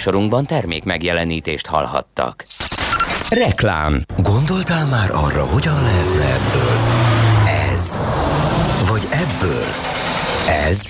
Műsorunkban termék megjelenítést hallhattak. Reklám Gondoltál már arra, hogyan lehetne ebből? Ez. Vagy ebből? Ez.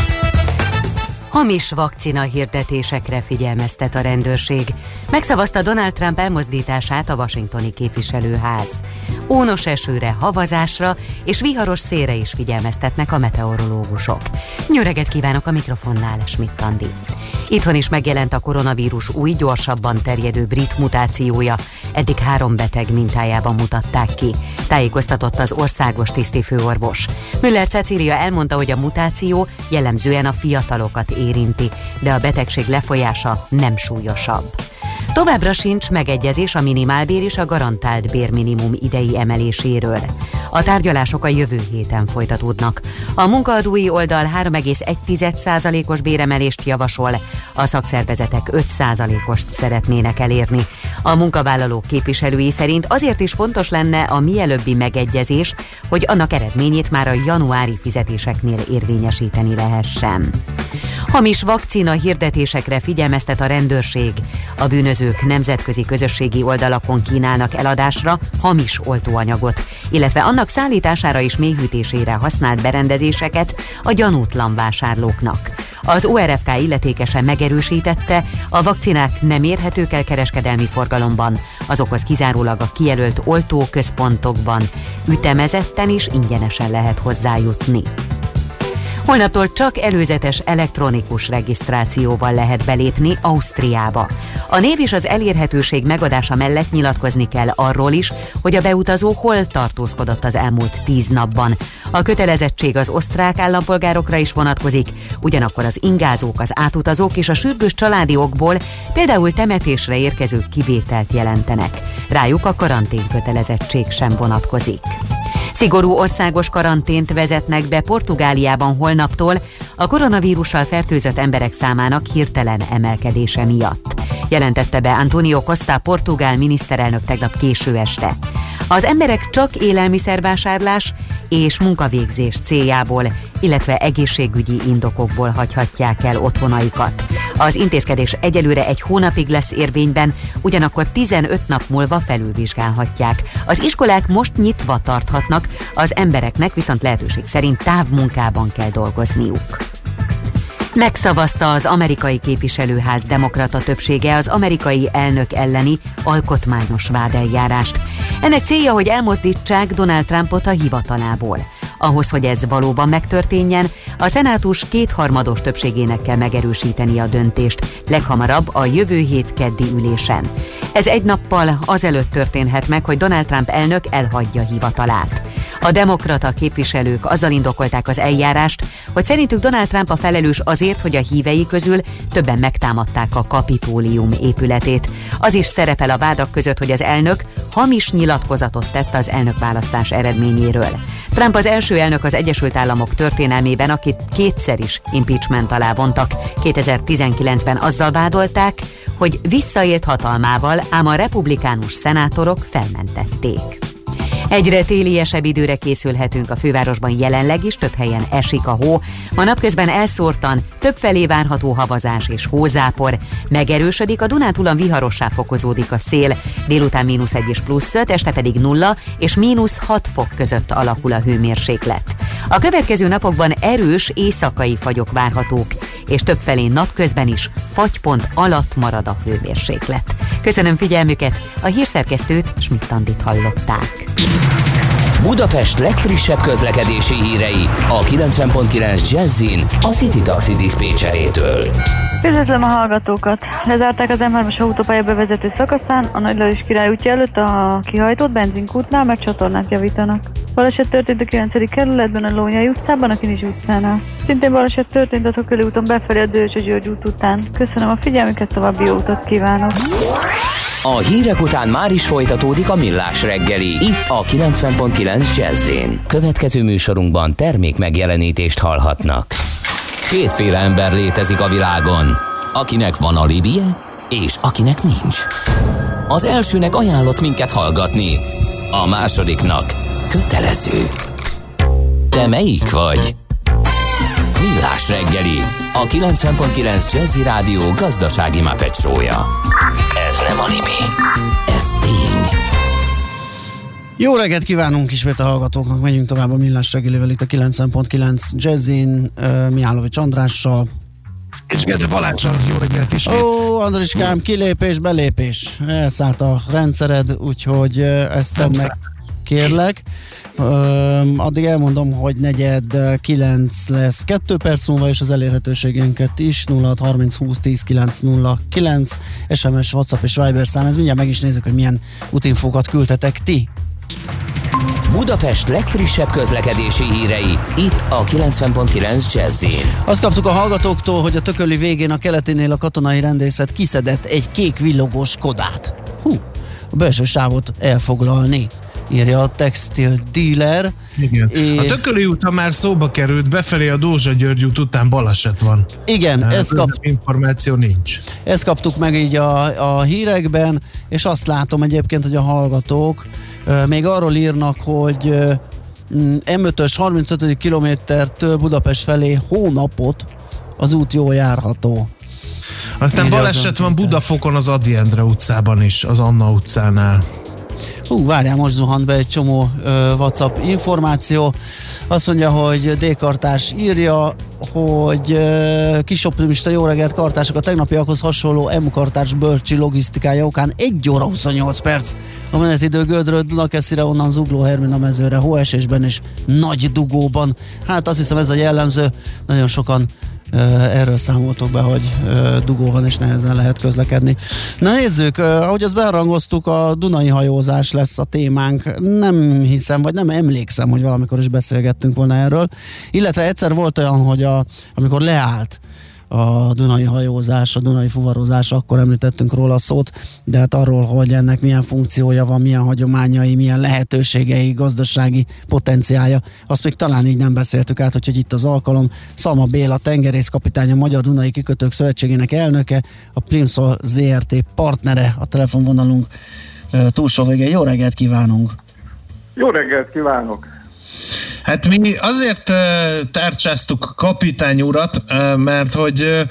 Hamis vakcina hirdetésekre figyelmeztet a rendőrség. Megszavazta Donald Trump elmozdítását a washingtoni képviselőház. Ónos esőre, havazásra és viharos szélre is figyelmeztetnek a meteorológusok. Nyöreget kívánok a mikrofonnál, Schmidt Andi. Itthon is megjelent a koronavírus új, gyorsabban terjedő brit mutációja. Eddig három beteg mintájában mutatták ki. Tájékoztatott az országos tisztifőorvos. Müller Cecília elmondta, hogy a mutáció jellemzően a fiatalokat érinti, de a betegség lefolyása nem súlyosabb. Továbbra sincs megegyezés a minimálbér és a garantált bérminimum idei emeléséről. A tárgyalások a jövő héten folytatódnak. A munkaadói oldal 3,1%-os béremelést javasol, a szakszervezetek 5%-ost szeretnének elérni. A munkavállalók képviselői szerint azért is fontos lenne a mielőbbi megegyezés, hogy annak eredményét már a januári fizetéseknél érvényesíteni lehessen. Hamis vakcina hirdetésekre figyelmeztet a rendőrség. A bűnözők nemzetközi közösségi oldalakon kínálnak eladásra hamis oltóanyagot, illetve annak szállítására és méhűtésére használt berendezéseket a gyanútlan vásárlóknak. Az ORFK illetékesen megerősítette, a vakcinák nem érhetők el kereskedelmi forgalomban, azokhoz kizárólag a kijelölt oltóközpontokban ütemezetten és ingyenesen lehet hozzájutni. Holnaptól csak előzetes elektronikus regisztrációval lehet belépni Ausztriába. A név és az elérhetőség megadása mellett nyilatkozni kell arról is, hogy a beutazó hol tartózkodott az elmúlt tíz napban. A kötelezettség az osztrák állampolgárokra is vonatkozik, ugyanakkor az ingázók, az átutazók és a sürgős családi okból például temetésre érkezők kivételt jelentenek. Rájuk a karantén kötelezettség sem vonatkozik. Szigorú országos karantént vezetnek be Portugáliában holnaptól a koronavírussal fertőzött emberek számának hirtelen emelkedése miatt. Jelentette be Antonio Costa, portugál miniszterelnök tegnap késő este. Az emberek csak élelmiszervásárlás és munkavégzés céljából, illetve egészségügyi indokokból hagyhatják el otthonaikat. Az intézkedés egyelőre egy hónapig lesz érvényben, ugyanakkor 15 nap múlva felülvizsgálhatják. Az iskolák most nyitva tarthatnak, az embereknek viszont lehetőség szerint távmunkában kell dolgozniuk. Megszavazta az amerikai képviselőház demokrata többsége az amerikai elnök elleni alkotmányos vádeljárást. Ennek célja, hogy elmozdítsák Donald Trumpot a hivatalából. Ahhoz, hogy ez valóban megtörténjen, a szenátus kétharmados többségének kell megerősíteni a döntést, leghamarabb a jövő hét keddi ülésen. Ez egy nappal azelőtt történhet meg, hogy Donald Trump elnök elhagyja hivatalát. A demokrata képviselők azzal indokolták az eljárást, hogy szerintük Donald Trump a felelős azért, hogy a hívei közül többen megtámadták a kapitólium épületét. Az is szerepel a vádak között, hogy az elnök hamis nyilatkozatot tett az elnökválasztás eredményéről. Trump az első elnök az Egyesült Államok történelmében, akit kétszer is impeachment alá vontak. 2019-ben azzal vádolták, hogy visszaélt hatalmával, ám a republikánus szenátorok felmentették. Egyre téliesebb időre készülhetünk a fővárosban jelenleg is, több helyen esik a hó. Ma napközben elszórtan, többfelé várható havazás és hózápor. Megerősödik, a Dunántúlon viharossá fokozódik a szél. Délután mínusz 1 és plusz 5, este pedig 0 és mínusz 6 fok között alakul a hőmérséklet. A következő napokban erős éjszakai fagyok várhatók, és többfelé napközben is fagypont alatt marad a hőmérséklet. Köszönöm figyelmüket, a hírszerkesztőt Schmidt-Tandit hallották. Budapest legfrissebb közlekedési hírei a 90.9 Jazzin a City Taxi Dispécsejétől. Üdvözlöm a hallgatókat! Lezárták az M3-as autópálya bevezető szakaszán, a Nagy Lajos király útja előtt a kihajtott benzinkútnál, meg csatornát javítanak. Baleset történt a 9. kerületben, a Lónyai utcában, a Kinizs utcánál. Szintén baleset történt a Tököli úton befelé a Dőcs György út után. Köszönöm a figyelmüket, további jó utat kívánok! A hírek után már is folytatódik a millás reggeli, itt a 90.9 jazz Következő műsorunkban termék megjelenítést hallhatnak. Kétféle ember létezik a világon, akinek van a libie, és akinek nincs. Az elsőnek ajánlott minket hallgatni, a másodiknak kötelező. Te melyik vagy? Millás reggeli, a 90.9 Jazzy Rádió gazdasági mapetsója. Ez nem animi, ez tény. Jó reggelt kívánunk ismét a hallgatóknak, megyünk tovább a Millás reggelivel itt a 90.9 Jazzin, uh, Mihálovics Andrással. És Gede Balázsral, jó reggelt is. Ó, Andriskám, kilépés, belépés. Elszállt a rendszered, úgyhogy ezt tedd meg, kérlek. Uh, addig elmondom, hogy negyed 9 lesz 2 perc múlva, és az elérhetőségünket is 0630 20 10 909 SMS, WhatsApp és Viber szám. Ez mindjárt meg is nézzük, hogy milyen útinfókat küldtetek ti. Budapest legfrissebb közlekedési hírei, itt a 90.9 jazz Azt kaptuk a hallgatóktól, hogy a tököli végén a keletinél a katonai rendészet kiszedett egy kék villogós kodát. Hú, a belső sávot elfoglalni írja a textil dealer. Igen. É... A Tököli úton már szóba került, befelé a Dózsa György út után baleset van. Igen, ez kap... információ nincs. Ezt kaptuk meg így a, a hírekben, és azt látom egyébként, hogy a hallgatók uh, még arról írnak, hogy uh, M5-ös 35. kilométertől Budapest felé hónapot az út jól járható. Aztán baleset van Budafokon az Adi Endre utcában is, az Anna utcánál. Hú, várjál, most zuhant be egy csomó ö, WhatsApp információ. Azt mondja, hogy D-kartás írja, hogy ö, kis optimista jó reggelt kartások a tegnapiakhoz hasonló M-kartás bölcsi logisztikája okán 1 óra 28 perc. A menetidő Gödről Dunakeszire, onnan Zugló Hermina mezőre, hóesésben és nagy dugóban. Hát azt hiszem ez a jellemző, nagyon sokan erről számoltok be, hogy dugó van és nehezen lehet közlekedni. Na nézzük, ahogy azt berangoztuk, a Dunai hajózás lesz a témánk. Nem hiszem, vagy nem emlékszem, hogy valamikor is beszélgettünk volna erről. Illetve egyszer volt olyan, hogy a, amikor leállt a Dunai hajózás, a Dunai fuvarozás, akkor említettünk róla szót, de hát arról, hogy ennek milyen funkciója van, milyen hagyományai, milyen lehetőségei, gazdasági potenciája, azt még talán így nem beszéltük át, hogy itt az alkalom. Szalma Béla, tengerészkapitány, a Magyar Dunai Kikötők Szövetségének elnöke, a Plimsoll ZRT partnere, a telefonvonalunk túlsó végén. Jó reggelt kívánunk! Jó reggelt kívánok! Hát mi azért tárcsáztuk kapitány urat, mert hogy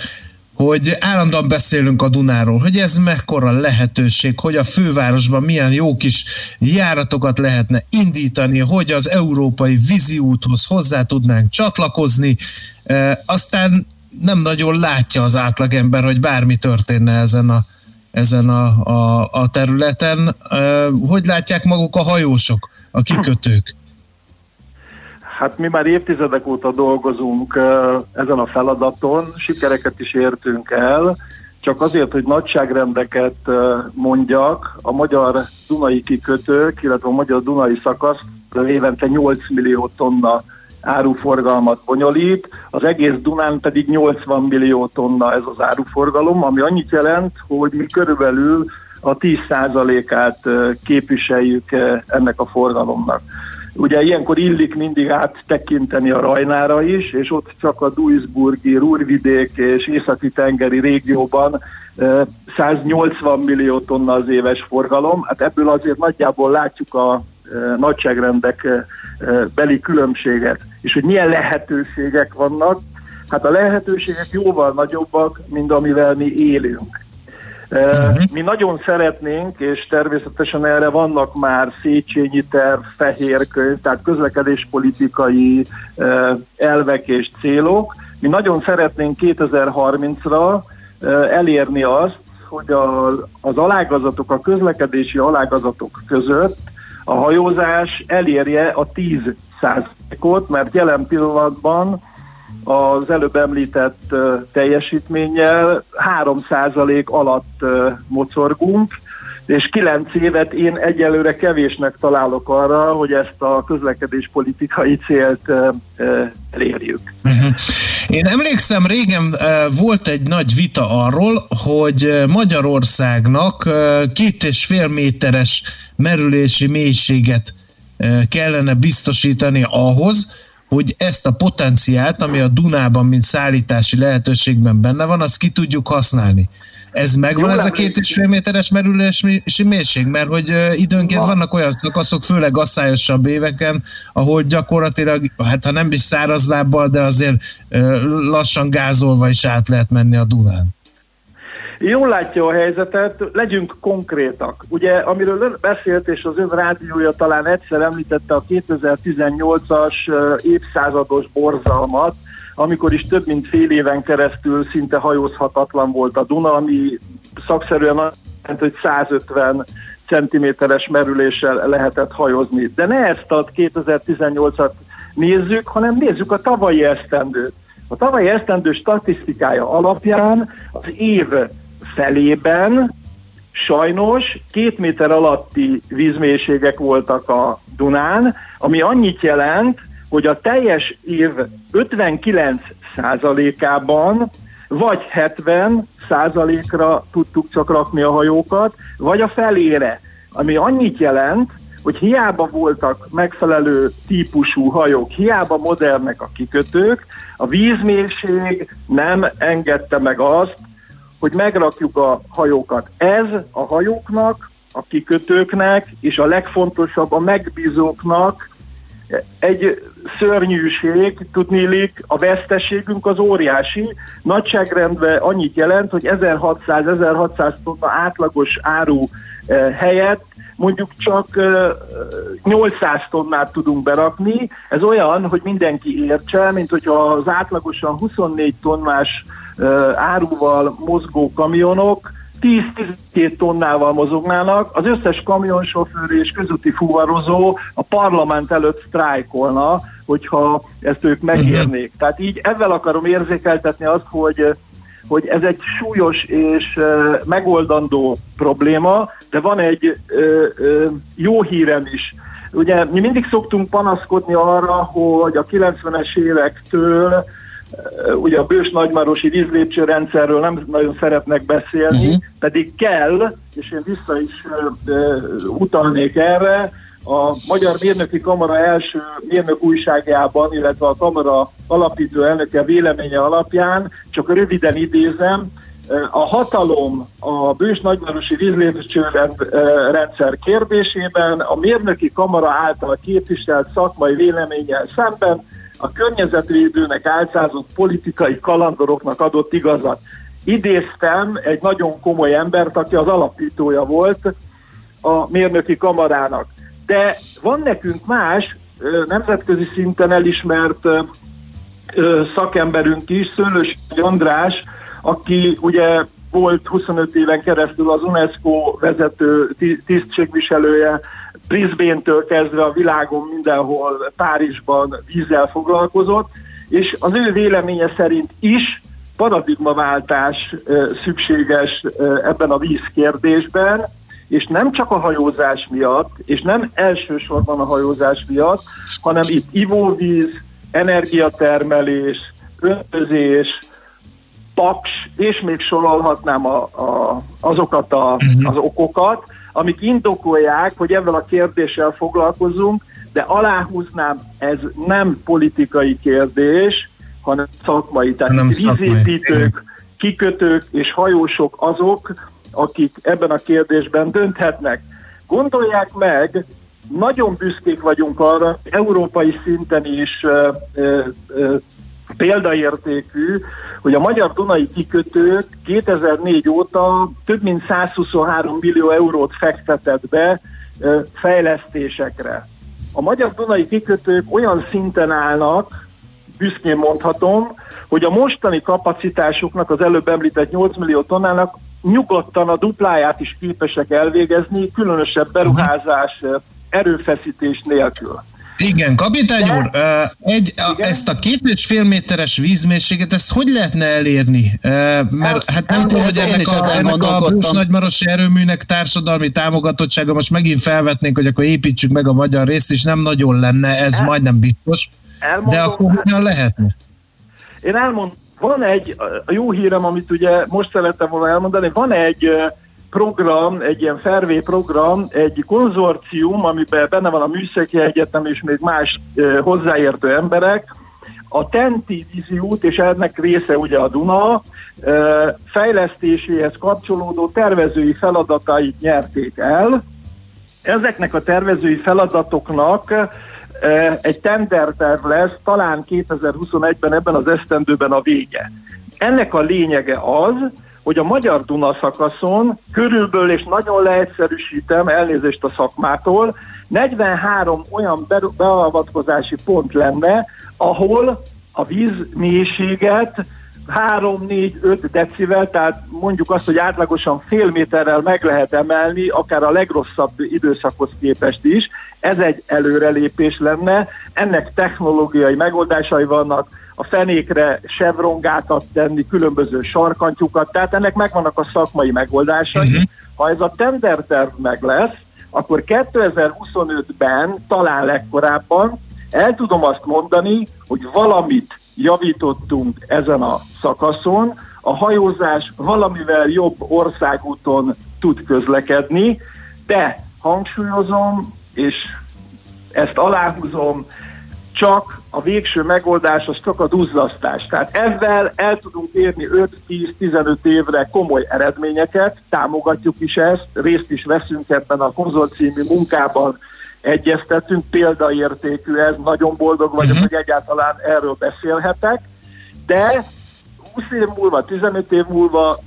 hogy állandóan beszélünk a Dunáról, hogy ez mekkora lehetőség, hogy a fővárosban milyen jó kis járatokat lehetne indítani, hogy az európai víziúthoz hozzá tudnánk csatlakozni, aztán nem nagyon látja az átlagember, hogy bármi történne ezen a, ezen a, a, a területen. Hogy látják maguk a hajósok, a kikötők? Hát mi már évtizedek óta dolgozunk ezen a feladaton, sikereket is értünk el, csak azért, hogy nagyságrendeket mondjak, a magyar Dunai kikötők, illetve a magyar Dunai szakasz évente 8 millió tonna áruforgalmat bonyolít, az egész Dunán pedig 80 millió tonna ez az áruforgalom, ami annyit jelent, hogy mi körülbelül a 10%-át képviseljük ennek a forgalomnak. Ugye ilyenkor illik mindig áttekinteni a Rajnára is, és ott csak a Duisburgi, Rúrvidék és Északi-tengeri régióban 180 millió tonna az éves forgalom. Hát ebből azért nagyjából látjuk a nagyságrendek beli különbséget, és hogy milyen lehetőségek vannak. Hát a lehetőségek jóval nagyobbak, mint amivel mi élünk. Uh-huh. Mi nagyon szeretnénk, és természetesen erre vannak már Széchenyi terv, fehér könyv, tehát közlekedéspolitikai elvek és célok. Mi nagyon szeretnénk 2030-ra elérni azt, hogy a, az alágazatok, a közlekedési alágazatok között a hajózás elérje a 10 ot mert jelen pillanatban az előbb említett teljesítménnyel 3% alatt mocorgunk, és kilenc évet én egyelőre kevésnek találok arra, hogy ezt a közlekedéspolitikai célt elérjük. Uh-huh. Én emlékszem, régen volt egy nagy vita arról, hogy Magyarországnak két és fél méteres merülési mélységet kellene biztosítani ahhoz, hogy ezt a potenciált, ami a Dunában, mint szállítási lehetőségben benne van, azt ki tudjuk használni. Ez megvan Jó, ez a két és fél méteres merülési mélység? Mert hogy időnként vannak olyan szakaszok, főleg asszályosabb éveken, ahol gyakorlatilag, hát ha nem is szárazlábbal, de azért lassan gázolva is át lehet menni a Dunán. Jól látja a helyzetet, legyünk konkrétak. Ugye, amiről ön beszélt, és az ön rádiója talán egyszer említette a 2018-as évszázados borzalmat, amikor is több mint fél éven keresztül szinte hajózhatatlan volt a Duna, ami szakszerűen azt hogy 150 centiméteres merüléssel lehetett hajózni. De ne ezt a 2018-at nézzük, hanem nézzük a tavalyi esztendőt. A tavalyi esztendő statisztikája alapján az év felében. Sajnos két méter alatti vízmélységek voltak a Dunán, ami annyit jelent, hogy a teljes év 59 százalékában vagy 70 százalékra tudtuk csak rakni a hajókat, vagy a felére, ami annyit jelent, hogy hiába voltak megfelelő típusú hajók, hiába modernek a kikötők, a vízmérség nem engedte meg azt, hogy megrakjuk a hajókat. Ez a hajóknak, a kikötőknek, és a legfontosabb a megbízóknak egy szörnyűség, tudnélik, a veszteségünk az óriási, nagyságrendben annyit jelent, hogy 1600-1600 tonna átlagos áru eh, helyett mondjuk csak 800 eh, tonnát tudunk berakni. Ez olyan, hogy mindenki értse, mint hogyha az átlagosan 24 tonnás áruval mozgó kamionok 10-12 tonnával mozognának, az összes kamionsofőr és közúti fuvarozó a parlament előtt sztrájkolna, hogyha ezt ők megérnék. Tehát így ezzel akarom érzékeltetni azt, hogy hogy ez egy súlyos és megoldandó probléma, de van egy jó hírem is. Ugye mi mindig szoktunk panaszkodni arra, hogy a 90-es évektől ugye a bős nagymárosi vízlépcső rendszerről nem nagyon szeretnek beszélni, uh-huh. pedig kell, és én vissza is uh, utalnék erre, a Magyar Mérnöki Kamara első mérnök újságjában, illetve a Kamara alapító elnöke véleménye alapján, csak röviden idézem, a hatalom a bős nagyvárosi vízlépcső rendszer kérdésében a mérnöki kamara által képviselt szakmai véleménnyel szemben a környezetvédőnek álcázott politikai kalandoroknak adott igazat. Idéztem egy nagyon komoly embert, aki az alapítója volt a mérnöki kamarának. De van nekünk más, nemzetközi szinten elismert szakemberünk is, Szőlős András, aki ugye volt 25 éven keresztül az UNESCO vezető tisztségviselője, Brisbane-től kezdve a világon mindenhol Párizsban vízzel foglalkozott, és az ő véleménye szerint is paradigmaváltás szükséges ebben a vízkérdésben, és nem csak a hajózás miatt, és nem elsősorban a hajózás miatt, hanem itt ivóvíz, energiatermelés, öntözés, paks, és még sorolhatnám a, a, azokat a, mhm. az okokat, amik indokolják, hogy ezzel a kérdéssel foglalkozunk, de aláhúznám, ez nem politikai kérdés, hanem szakmai. Tehát nem vízépítők, kikötők és hajósok azok, akik ebben a kérdésben dönthetnek. Gondolják meg, nagyon büszkék vagyunk arra, európai szinten is példaértékű, hogy a magyar Dunai kikötők 2004 óta több mint 123 millió eurót fektetett be fejlesztésekre. A magyar Dunai kikötők olyan szinten állnak, büszkén mondhatom, hogy a mostani kapacitásuknak, az előbb említett 8 millió tonnának nyugodtan a dupláját is képesek elvégezni, különösebb beruházás, erőfeszítés nélkül. Igen, kapitány De, úr, egy, igen? ezt a két és fél méteres vízmérséget, ezt hogy lehetne elérni? Mert hát nem tudom, hogy ennek a, ennek a Brus nagymarosi erőműnek társadalmi támogatottsága, most megint felvetnénk, hogy akkor építsük meg a magyar részt, és nem nagyon lenne, ez El, majdnem biztos. Elmondom, De akkor hogyan lehetne? Én elmondom, van egy, a jó hírem, amit ugye most szerettem volna elmondani, van egy program, egy ilyen fervé program, egy konzorcium, amiben benne van a Műszaki Egyetem és még más hozzáértő emberek, a Tenti vízi út, és ennek része ugye a Duna, fejlesztéséhez kapcsolódó tervezői feladatait nyerték el. Ezeknek a tervezői feladatoknak egy tenderterv lesz, talán 2021-ben ebben az esztendőben a vége. Ennek a lényege az, hogy a Magyar Duna szakaszon körülbelül, és nagyon leegyszerűsítem, elnézést a szakmától, 43 olyan beavatkozási pont lenne, ahol a víz mélységet 3-4-5 decivel, tehát mondjuk azt, hogy átlagosan fél méterrel meg lehet emelni, akár a legrosszabb időszakhoz képest is. Ez egy előrelépés lenne. Ennek technológiai megoldásai vannak, a fenékre sevrongákat tenni, különböző sarkantyúkat, tehát ennek megvannak a szakmai megoldásai. Uh-huh. Ha ez a tenderterv meg lesz, akkor 2025-ben, talán legkorábban el tudom azt mondani, hogy valamit javítottunk ezen a szakaszon, a hajózás valamivel jobb országúton tud közlekedni, de hangsúlyozom, és ezt aláhúzom, csak a végső megoldás az csak a duzzasztás. Tehát ezzel el tudunk érni 5-10-15 évre komoly eredményeket, támogatjuk is ezt, részt is veszünk ebben a konzorciumi munkában, egyeztetünk, példaértékű ez, nagyon boldog vagyok, uh-huh. hogy egyáltalán erről beszélhetek, de 20 év múlva, 15 év múlva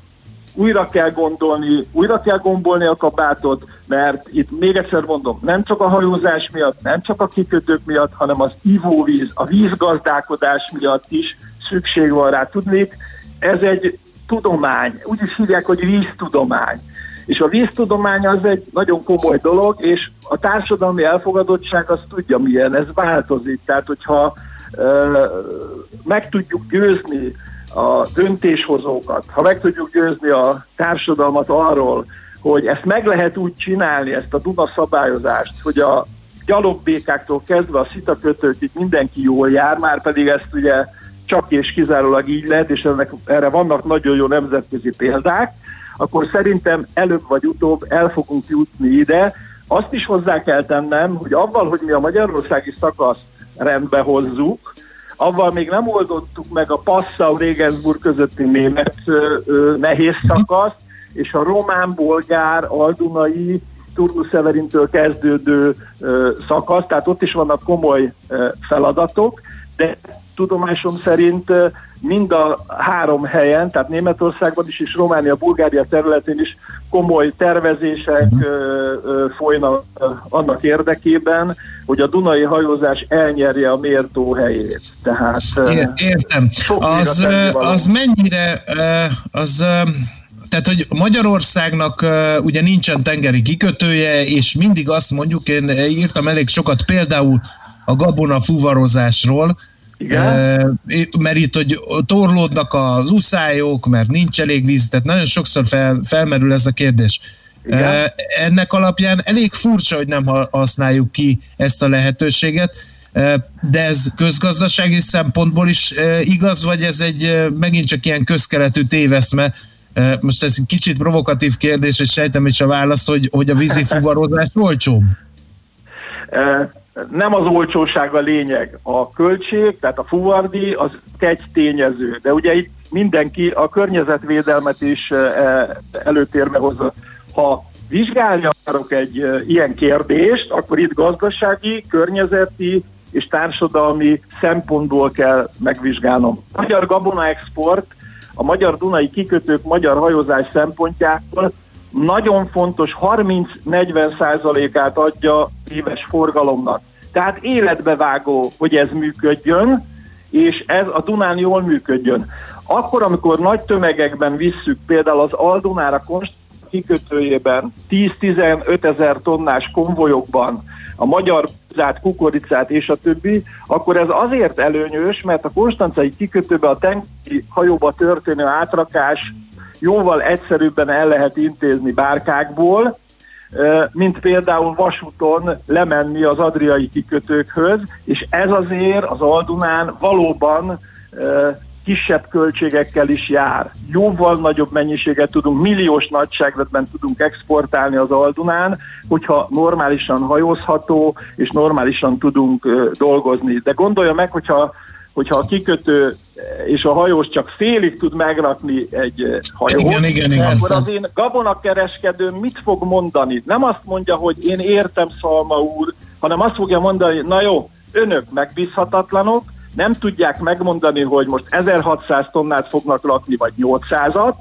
újra kell gondolni, újra kell gombolni a kabátot, mert itt még egyszer mondom, nem csak a hajózás miatt, nem csak a kikötők miatt, hanem az ivóvíz, a vízgazdálkodás miatt is szükség van rá. Tudnék, ez egy tudomány, úgy is hívják, hogy víztudomány. És a víztudomány az egy nagyon komoly dolog, és a társadalmi elfogadottság azt tudja milyen, ez változik. Tehát, hogyha ö, meg tudjuk győzni a döntéshozókat, ha meg tudjuk győzni a társadalmat arról, hogy ezt meg lehet úgy csinálni, ezt a Duna szabályozást, hogy a gyalogbékáktól kezdve a szitakötőkig mindenki jól jár, már pedig ezt ugye csak és kizárólag így lehet, és ennek, erre vannak nagyon jó nemzetközi példák, akkor szerintem előbb vagy utóbb el fogunk jutni ide. Azt is hozzá kell tennem, hogy avval, hogy mi a magyarországi szakaszt rendbe hozzuk, avval még nem oldottuk meg a Passau-Regensburg közötti német ö, nehéz szakaszt, és a román-bolgár, aldunai, Turnu-Severintől kezdődő ö, szakasz, tehát ott is vannak komoly feladatok, de tudomásom szerint mind a három helyen, tehát Németországban is és Románia, Bulgária területén is komoly tervezések uh-huh. folynak annak érdekében, hogy a Dunai hajózás elnyerje a mértó helyét. Tehát, Értem. Az, az mennyire az tehát, hogy Magyarországnak uh, ugye nincsen tengeri kikötője, és mindig azt mondjuk, én írtam elég sokat például a gabona fuvarozásról, igen? mert itt, hogy torlódnak az uszályok, mert nincs elég víz, tehát nagyon sokszor fel, felmerül ez a kérdés. Igen? Ennek alapján elég furcsa, hogy nem használjuk ki ezt a lehetőséget, de ez közgazdasági szempontból is igaz, vagy ez egy megint csak ilyen közkeletű téveszme, most ez egy kicsit provokatív kérdés, és sejtem is a választ, hogy, hogy a vízi fuvarozás olcsóbb nem az olcsóság a lényeg, a költség, tehát a fuvardi az egy tényező, de ugye itt mindenki a környezetvédelmet is eh, előtérbe hozza. Ha vizsgálni akarok egy eh, ilyen kérdést, akkor itt gazdasági, környezeti és társadalmi szempontból kell megvizsgálnom. A magyar gabona export, a magyar Dunai kikötők magyar hajózás szempontjából nagyon fontos 30-40 százalékát adja éves forgalomnak. Tehát életbevágó, hogy ez működjön, és ez a Dunán jól működjön. Akkor, amikor nagy tömegekben visszük, például az Aldunára kikötőjében 10-15 ezer tonnás konvojokban a magyar zát, kukoricát és a többi, akkor ez azért előnyös, mert a konstancai kikötőbe a tengeri hajóba történő átrakás jóval egyszerűbben el lehet intézni bárkákból, mint például vasúton lemenni az adriai kikötőkhöz, és ez azért az Aldunán valóban kisebb költségekkel is jár. Jóval nagyobb mennyiséget tudunk, milliós nagyságrendben tudunk exportálni az Aldunán, hogyha normálisan hajózható, és normálisan tudunk dolgozni. De gondolja meg, hogyha hogyha a kikötő és a hajós csak félig tud megrakni egy hajót, igen, igen, igen, akkor az én gabonakereskedő mit fog mondani? Nem azt mondja, hogy én értem Szalma úr, hanem azt fogja mondani, na jó, önök megbízhatatlanok, nem tudják megmondani, hogy most 1600 tonnát fognak lakni, vagy 800-at,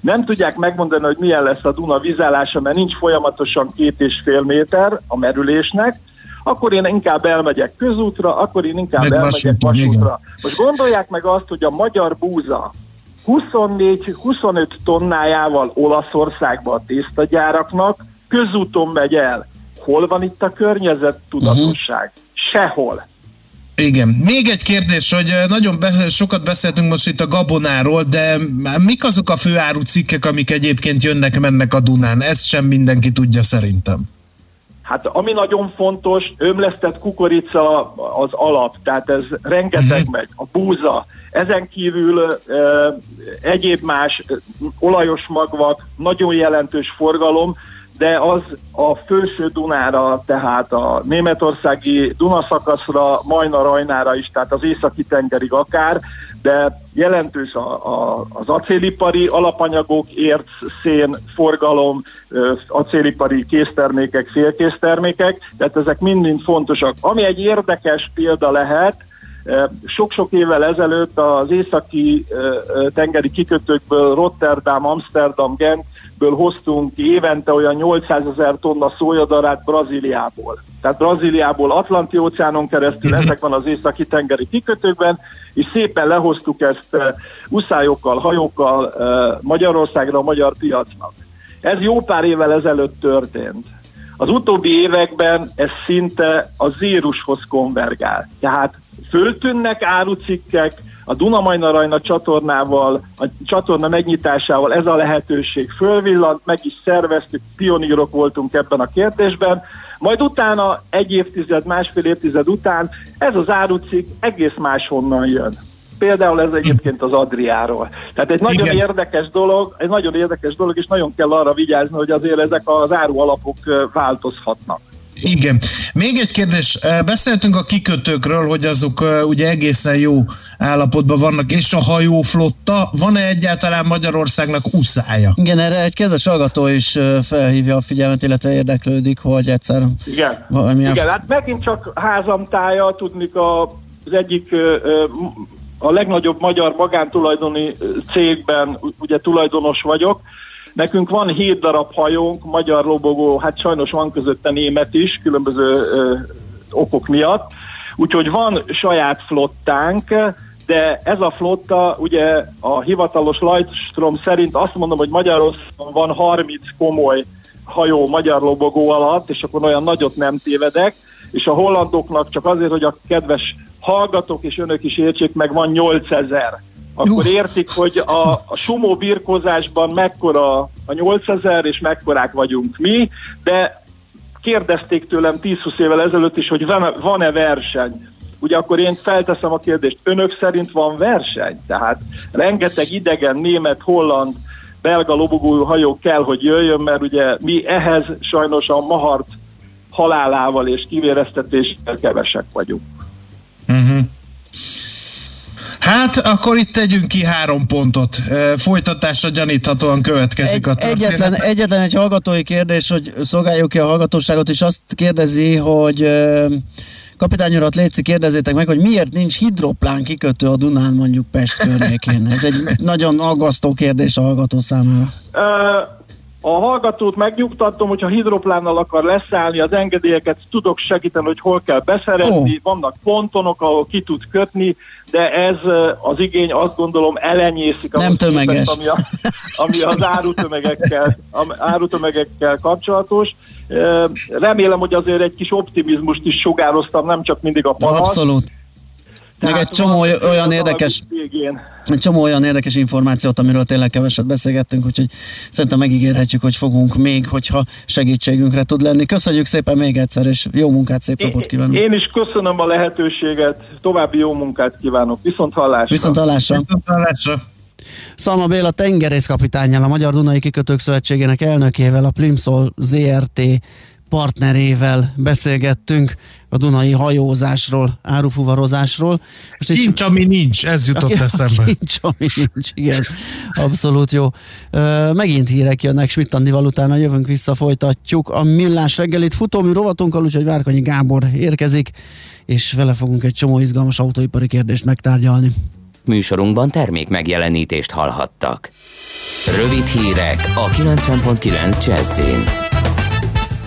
nem tudják megmondani, hogy milyen lesz a Duna vízállása, mert nincs folyamatosan két és fél méter a merülésnek, akkor én inkább elmegyek közútra, akkor én inkább meg elmegyek vasútra. Most gondolják meg azt, hogy a magyar búza 24-25 tonnájával Olaszországba a tésztagyáraknak közúton megy el. Hol van itt a környezet tudatosság? Uh-huh. Sehol. Igen. Még egy kérdés, hogy nagyon be, sokat beszéltünk most itt a gabonáról, de mik azok a főáru cikkek, amik egyébként jönnek-mennek a Dunán? Ezt sem mindenki tudja szerintem. Hát ami nagyon fontos, ömlesztett kukorica az alap, tehát ez rengeteg uh-huh. megy, a búza, ezen kívül e, egyéb más e, olajos magvak, nagyon jelentős forgalom, de az a főső Dunára, tehát a németországi Dunaszakaszra, Majna Rajnára is, tehát az északi tengerig akár, de jelentős a, a, az acélipari alapanyagok, érc, szén, forgalom, acélipari késztermékek, félkésztermékek, tehát ezek mind-mind fontosak. Ami egy érdekes példa lehet, sok-sok évvel ezelőtt az északi tengeri kikötőkből Rotterdam, Amsterdam, Gent ből hoztunk évente olyan 800 ezer tonna szójadarát Brazíliából. Tehát Brazíliából Atlanti óceánon keresztül, mhm. ezek van az északi tengeri kikötőkben, és szépen lehoztuk ezt uh, uszályokkal, hajókkal uh, Magyarországra, a magyar piacnak. Ez jó pár évvel ezelőtt történt. Az utóbbi években ez szinte a zérushoz konvergál. Tehát föltűnnek árucikkek, a Dunamajna-Rajna csatornával, a csatorna megnyitásával ez a lehetőség fölvillant, meg is szerveztük, pionírok voltunk ebben a kérdésben, majd utána egy évtized, másfél évtized után ez az árucik egész máshonnan jön. Például ez egyébként az Adriáról. Tehát egy nagyon Igen. érdekes dolog, egy nagyon érdekes dolog, és nagyon kell arra vigyázni, hogy azért ezek az áru alapok változhatnak. Igen. Még egy kérdés. Beszéltünk a kikötőkről, hogy azok ugye egészen jó állapotban vannak, és a hajóflotta. Van-e egyáltalán Magyarországnak uszája? Igen, erre egy kedves hallgató is felhívja a figyelmet, illetve érdeklődik, hogy egyszer Igen, valamilyen... Igen hát megint csak házamtája, tudnik a, az egyik a legnagyobb magyar magántulajdoni cégben ugye tulajdonos vagyok, Nekünk van hét darab hajónk, magyar lobogó, hát sajnos van közötte német is, különböző ö, okok miatt. Úgyhogy van saját flottánk, de ez a flotta, ugye a hivatalos Lajstrom szerint azt mondom, hogy Magyarországon van 30 komoly hajó magyar lobogó alatt, és akkor olyan nagyot nem tévedek, és a hollandoknak csak azért, hogy a kedves hallgatók és önök is értsék meg, van 8000 akkor értik, hogy a, a sumó birkózásban mekkora a 8000 és mekkorák vagyunk mi, de kérdezték tőlem 10-20 évvel ezelőtt is, hogy van-e verseny. Ugye akkor én felteszem a kérdést, önök szerint van verseny? Tehát rengeteg idegen, német, holland, belga lobogó hajó kell, hogy jöjjön, mert ugye mi ehhez sajnos a mahart halálával és kivéreztetéssel kevesek vagyunk. Hát, akkor itt tegyünk ki három pontot. Folytatásra gyaníthatóan következik egy, a történet. Egyetlen, egyetlen egy hallgatói kérdés, hogy szolgáljuk ki a hallgatóságot, és azt kérdezi, hogy Kapitány urat, Léci, kérdezzétek meg, hogy miért nincs hidroplán kikötő a Dunán mondjuk Pest környékén? Ez egy nagyon aggasztó kérdés a hallgató számára. A hallgatót megnyugtatom, hogyha hidroplánnal akar leszállni, az engedélyeket tudok segíteni, hogy hol kell beszerezni, oh. vannak pontonok, ahol ki tud kötni, de ez az igény azt gondolom elenyészik. Nem tömeges. Képest, ami, a, ami az árutömegekkel, árutömegekkel kapcsolatos. Remélem, hogy azért egy kis optimizmust is sugároztam, nem csak mindig a panasz. Abszolút. Meg egy csomó olyan érdekes, egy csomó olyan érdekes információt, amiről tényleg keveset beszélgettünk, úgyhogy szerintem megígérhetjük, hogy fogunk még, hogyha segítségünkre tud lenni. Köszönjük szépen még egyszer, és jó munkát, szép napot kívánok! Én is köszönöm a lehetőséget, további jó munkát kívánok, viszont hallásra! Viszont hallásra! Viszont hallásra. Szalma Béla tengerészkapitányjal, a Magyar Dunai Kikötők Szövetségének elnökével, a Plimsoll ZRT partnerével beszélgettünk a Dunai hajózásról, árufuvarozásról. Most kincs, ami nincs, ez jutott a, eszembe. Kincs, ami nincs, igen. Abszolút jó. megint hírek jönnek, Schmidt Andival utána jövünk vissza, folytatjuk a millás reggelit futómű rovatunkkal, úgyhogy Várkonyi Gábor érkezik, és vele fogunk egy csomó izgalmas autóipari kérdést megtárgyalni. Műsorunkban termék megjelenítést hallhattak. Rövid hírek a 90.9 Jazzin.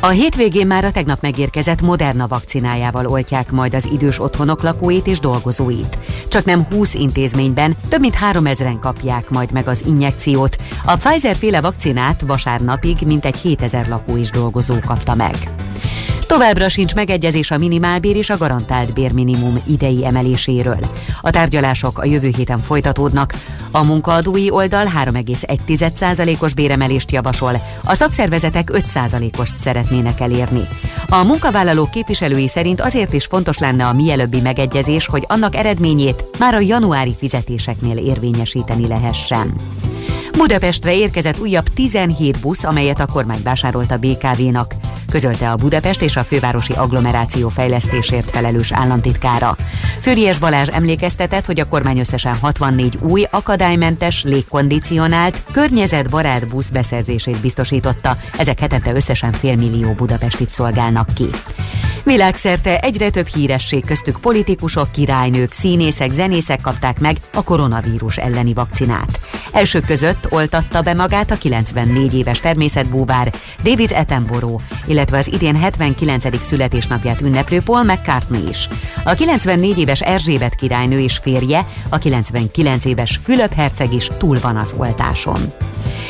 A hétvégén már a tegnap megérkezett Moderna vakcinájával oltják majd az idős otthonok lakóit és dolgozóit. Csak nem 20 intézményben több mint 3000-en kapják majd meg az injekciót. A Pfizer féle vakcinát vasárnapig mintegy 7000 lakó is dolgozó kapta meg. Továbbra sincs megegyezés a minimálbér és a garantált bérminimum idei emeléséről. A tárgyalások a jövő héten folytatódnak. A munkaadói oldal 3,1%-os béremelést javasol, a szakszervezetek 5%-ost szeretnének elérni. A munkavállalók képviselői szerint azért is fontos lenne a mielőbbi megegyezés, hogy annak eredményét már a januári fizetéseknél érvényesíteni lehessen. Budapestre érkezett újabb 17 busz, amelyet a kormány vásárolt a BKV-nak, közölte a Budapest és a fővárosi agglomeráció fejlesztésért felelős államtitkára. Főries Balázs emlékeztetett, hogy a kormány összesen 64 új, akadálymentes, légkondicionált, környezetbarát busz beszerzését biztosította, ezek hetente összesen félmillió Budapestit szolgálnak ki. Világszerte egyre több híresség köztük politikusok, királynők, színészek, zenészek kapták meg a koronavírus elleni vakcinát. Elsők között oltatta be magát a 94 éves természetbúvár David Attenborough, illetve az idén 79. születésnapját ünneplő Paul McCartney is. A 94 éves Erzsébet királynő és férje, a 99 éves Fülöp herceg is túl van az oltáson.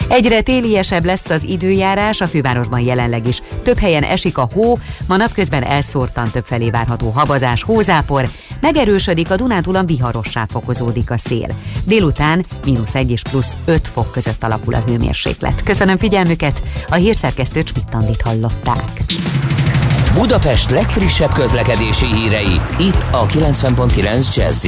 Egyre téliesebb lesz az időjárás, a fővárosban jelenleg is. Több helyen esik a hó, ma napközben elszórtan többfelé várható havazás, hózápor, megerősödik a Dunántúlon viharossá fokozódik a szél. Délután mínusz 1 és plusz 5 fok között alakul a hőmérséklet. Köszönöm figyelmüket, a hírszerkesztő Csmittandit hallották. Budapest legfrissebb közlekedési hírei, itt a 90.9 jazz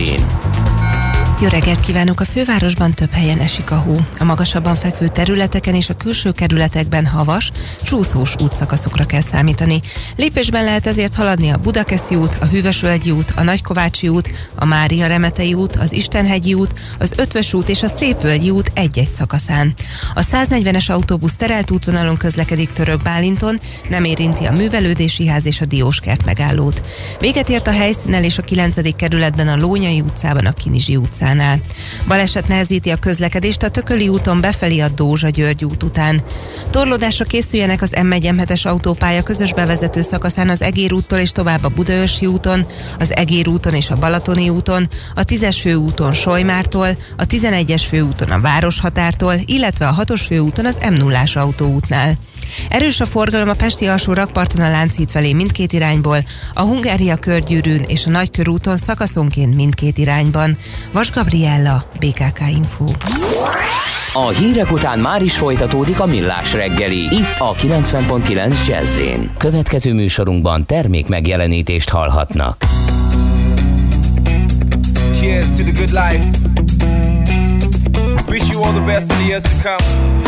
jó reggelt kívánok! A fővárosban több helyen esik a hó. A magasabban fekvő területeken és a külső kerületekben havas, csúszós útszakaszokra kell számítani. Lépésben lehet ezért haladni a Budakeszi út, a Hűvösvölgyi út, a Nagykovácsi út, a Mária Remetei út, az Istenhegyi út, az Ötvös út és a Szépvölgyi út egy-egy szakaszán. A 140-es autóbusz terelt útvonalon közlekedik Török Bálinton, nem érinti a művelődési ház és a Dióskert megállót. Véget ért a helyszínen és a 9. kerületben a Lónyai utcában, a Kinizsi utcán utcánál. Baleset nehezíti a közlekedést a Tököli úton befelé a Dózsa-György út után. Torlódásra készüljenek az M1 autópálya közös bevezető szakaszán az Egér úttól és tovább a Budaörsi úton, az Egér úton és a Balatoni úton, a 10-es főúton Solymártól, a 11-es főúton a Városhatártól, illetve a 6-os főúton az m 0 autóútnál. Erős a forgalom a Pesti alsó rakparton a Lánchíd felé mindkét irányból, a Hungária körgyűrűn és a Nagykörúton szakaszonként mindkét irányban. Vas Gabriella, BKK Info. A hírek után már is folytatódik a millás reggeli, itt a 90.9 jazz Következő műsorunkban termék megjelenítést hallhatnak. Cheers to the good life. Wish you all the best in the years to come.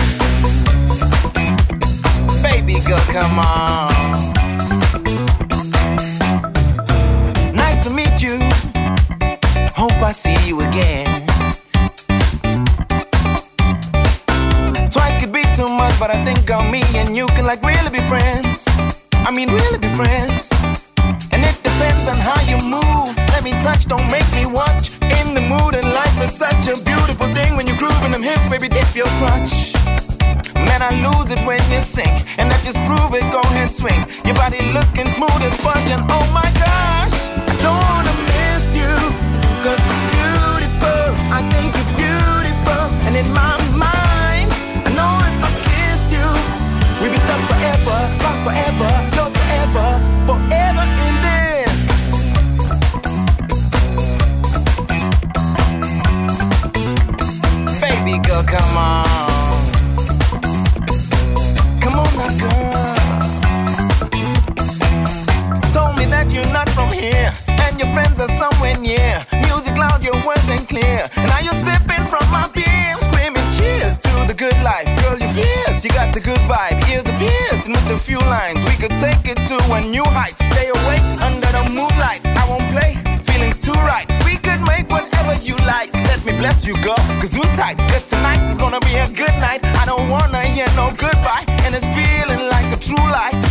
Baby girl, come on. Nice to meet you. Hope I see you again. Twice could be too much, but I think on me and you can like really be friends. I mean, really be friends. And it depends on how you move. Let me touch, don't make me watch. In the mood, and life is such a beautiful thing when you're grooving them hips, baby, dip your crotch. I lose it when you sink. And that just prove it, go ahead, swing. Your body looking smooth as fudge, and oh my gosh, I don't wanna miss you. Cause you're beautiful, I think you're beautiful. And in my mind, I know if I kiss you, we'll be stuck forever, lost forever, lost forever, forever in this. Baby girl, come on. Clear. And now you're sipping from my beer, screaming cheers to the good life. Girl, you're fierce, you got the good vibe. Ears are pierced, and with a few lines, we could take it to a new height. Stay awake under the moonlight. I won't play, feelings too right. We could make whatever you like. Let me bless you, girl, cause you tight. Cause tonight is gonna be a good night. I don't wanna hear no goodbye, and it's feeling like a true lie.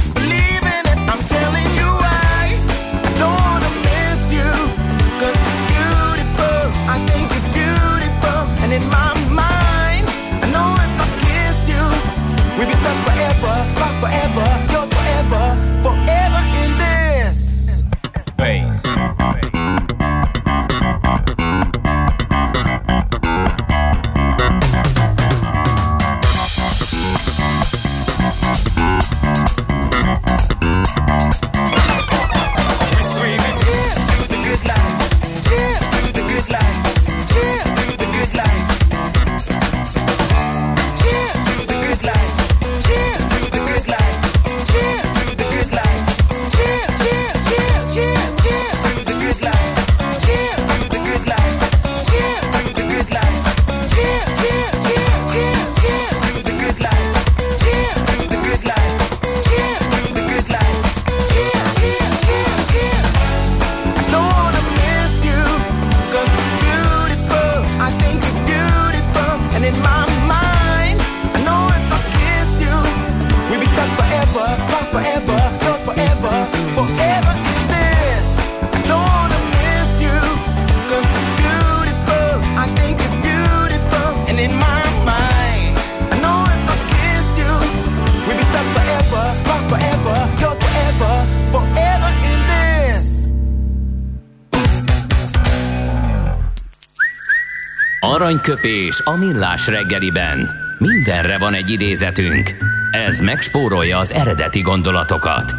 Aranyköpés a millás reggeliben. Mindenre van egy idézetünk. Ez megspórolja az eredeti gondolatokat.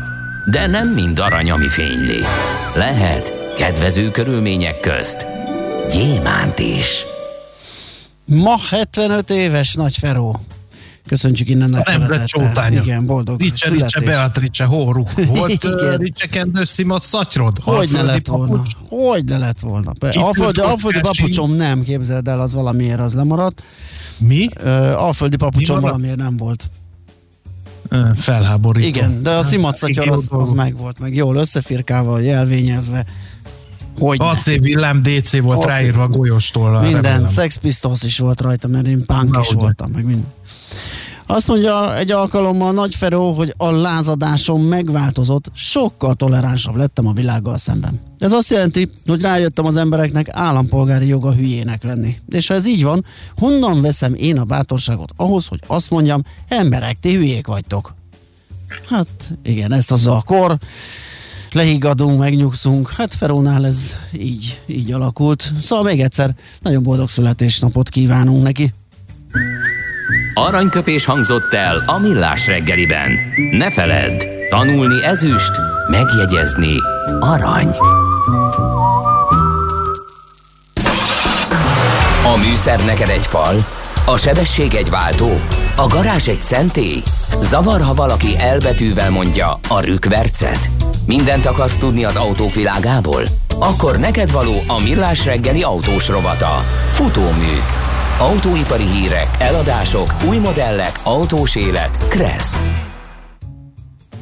De nem mind arany, ami fényli. Lehet kedvező körülmények közt gyémánt is. Ma 75 éves Nagy Feró. Köszöntjük innen nagy nemzet csótánya. Igen, boldog Ricse, Ricse. Beatrice, Hóru. Volt Ricse Kendő Szimot Szatyrod? Hogy ne lett volna? Hogy ne lett volna? Kiküld Alföldi, Alföldi papucsom nem, képzeld el, az valamiért az lemaradt. Mi? Uh, Alföldi papucsom Mi valamiért nem volt. Felháborító. Igen, de a szimatszatyor Jó az, az dolog. meg volt, meg jól összefirkával, jelvényezve. Hogy. AC villám DC volt AC. ráírva a golyóstól. Minden, Sex Pistols is volt rajta, mert én punk Na, is voltam, meg minden. Azt mondja egy alkalommal Nagy Feró, hogy a lázadásom megváltozott, sokkal toleránsabb lettem a világgal szemben. Ez azt jelenti, hogy rájöttem az embereknek állampolgári joga hülyének lenni. És ha ez így van, honnan veszem én a bátorságot ahhoz, hogy azt mondjam, emberek, ti hülyék vagytok. Hát igen, ezt az a kor. Lehiggadunk, megnyugszunk. Hát Ferónál ez így, így alakult. Szóval még egyszer nagyon boldog születésnapot kívánunk neki. Aranyköpés hangzott el a millás reggeliben. Ne feledd, tanulni ezüst, megjegyezni arany. A műszer neked egy fal, a sebesség egy váltó, a garázs egy szentély. Zavar, ha valaki elbetűvel mondja a rükvercet. Mindent akarsz tudni az autók világából? Akkor neked való a millás reggeli autós rovata. Futómű. Autóipari hírek, eladások, új modellek, autós élet. Kressz.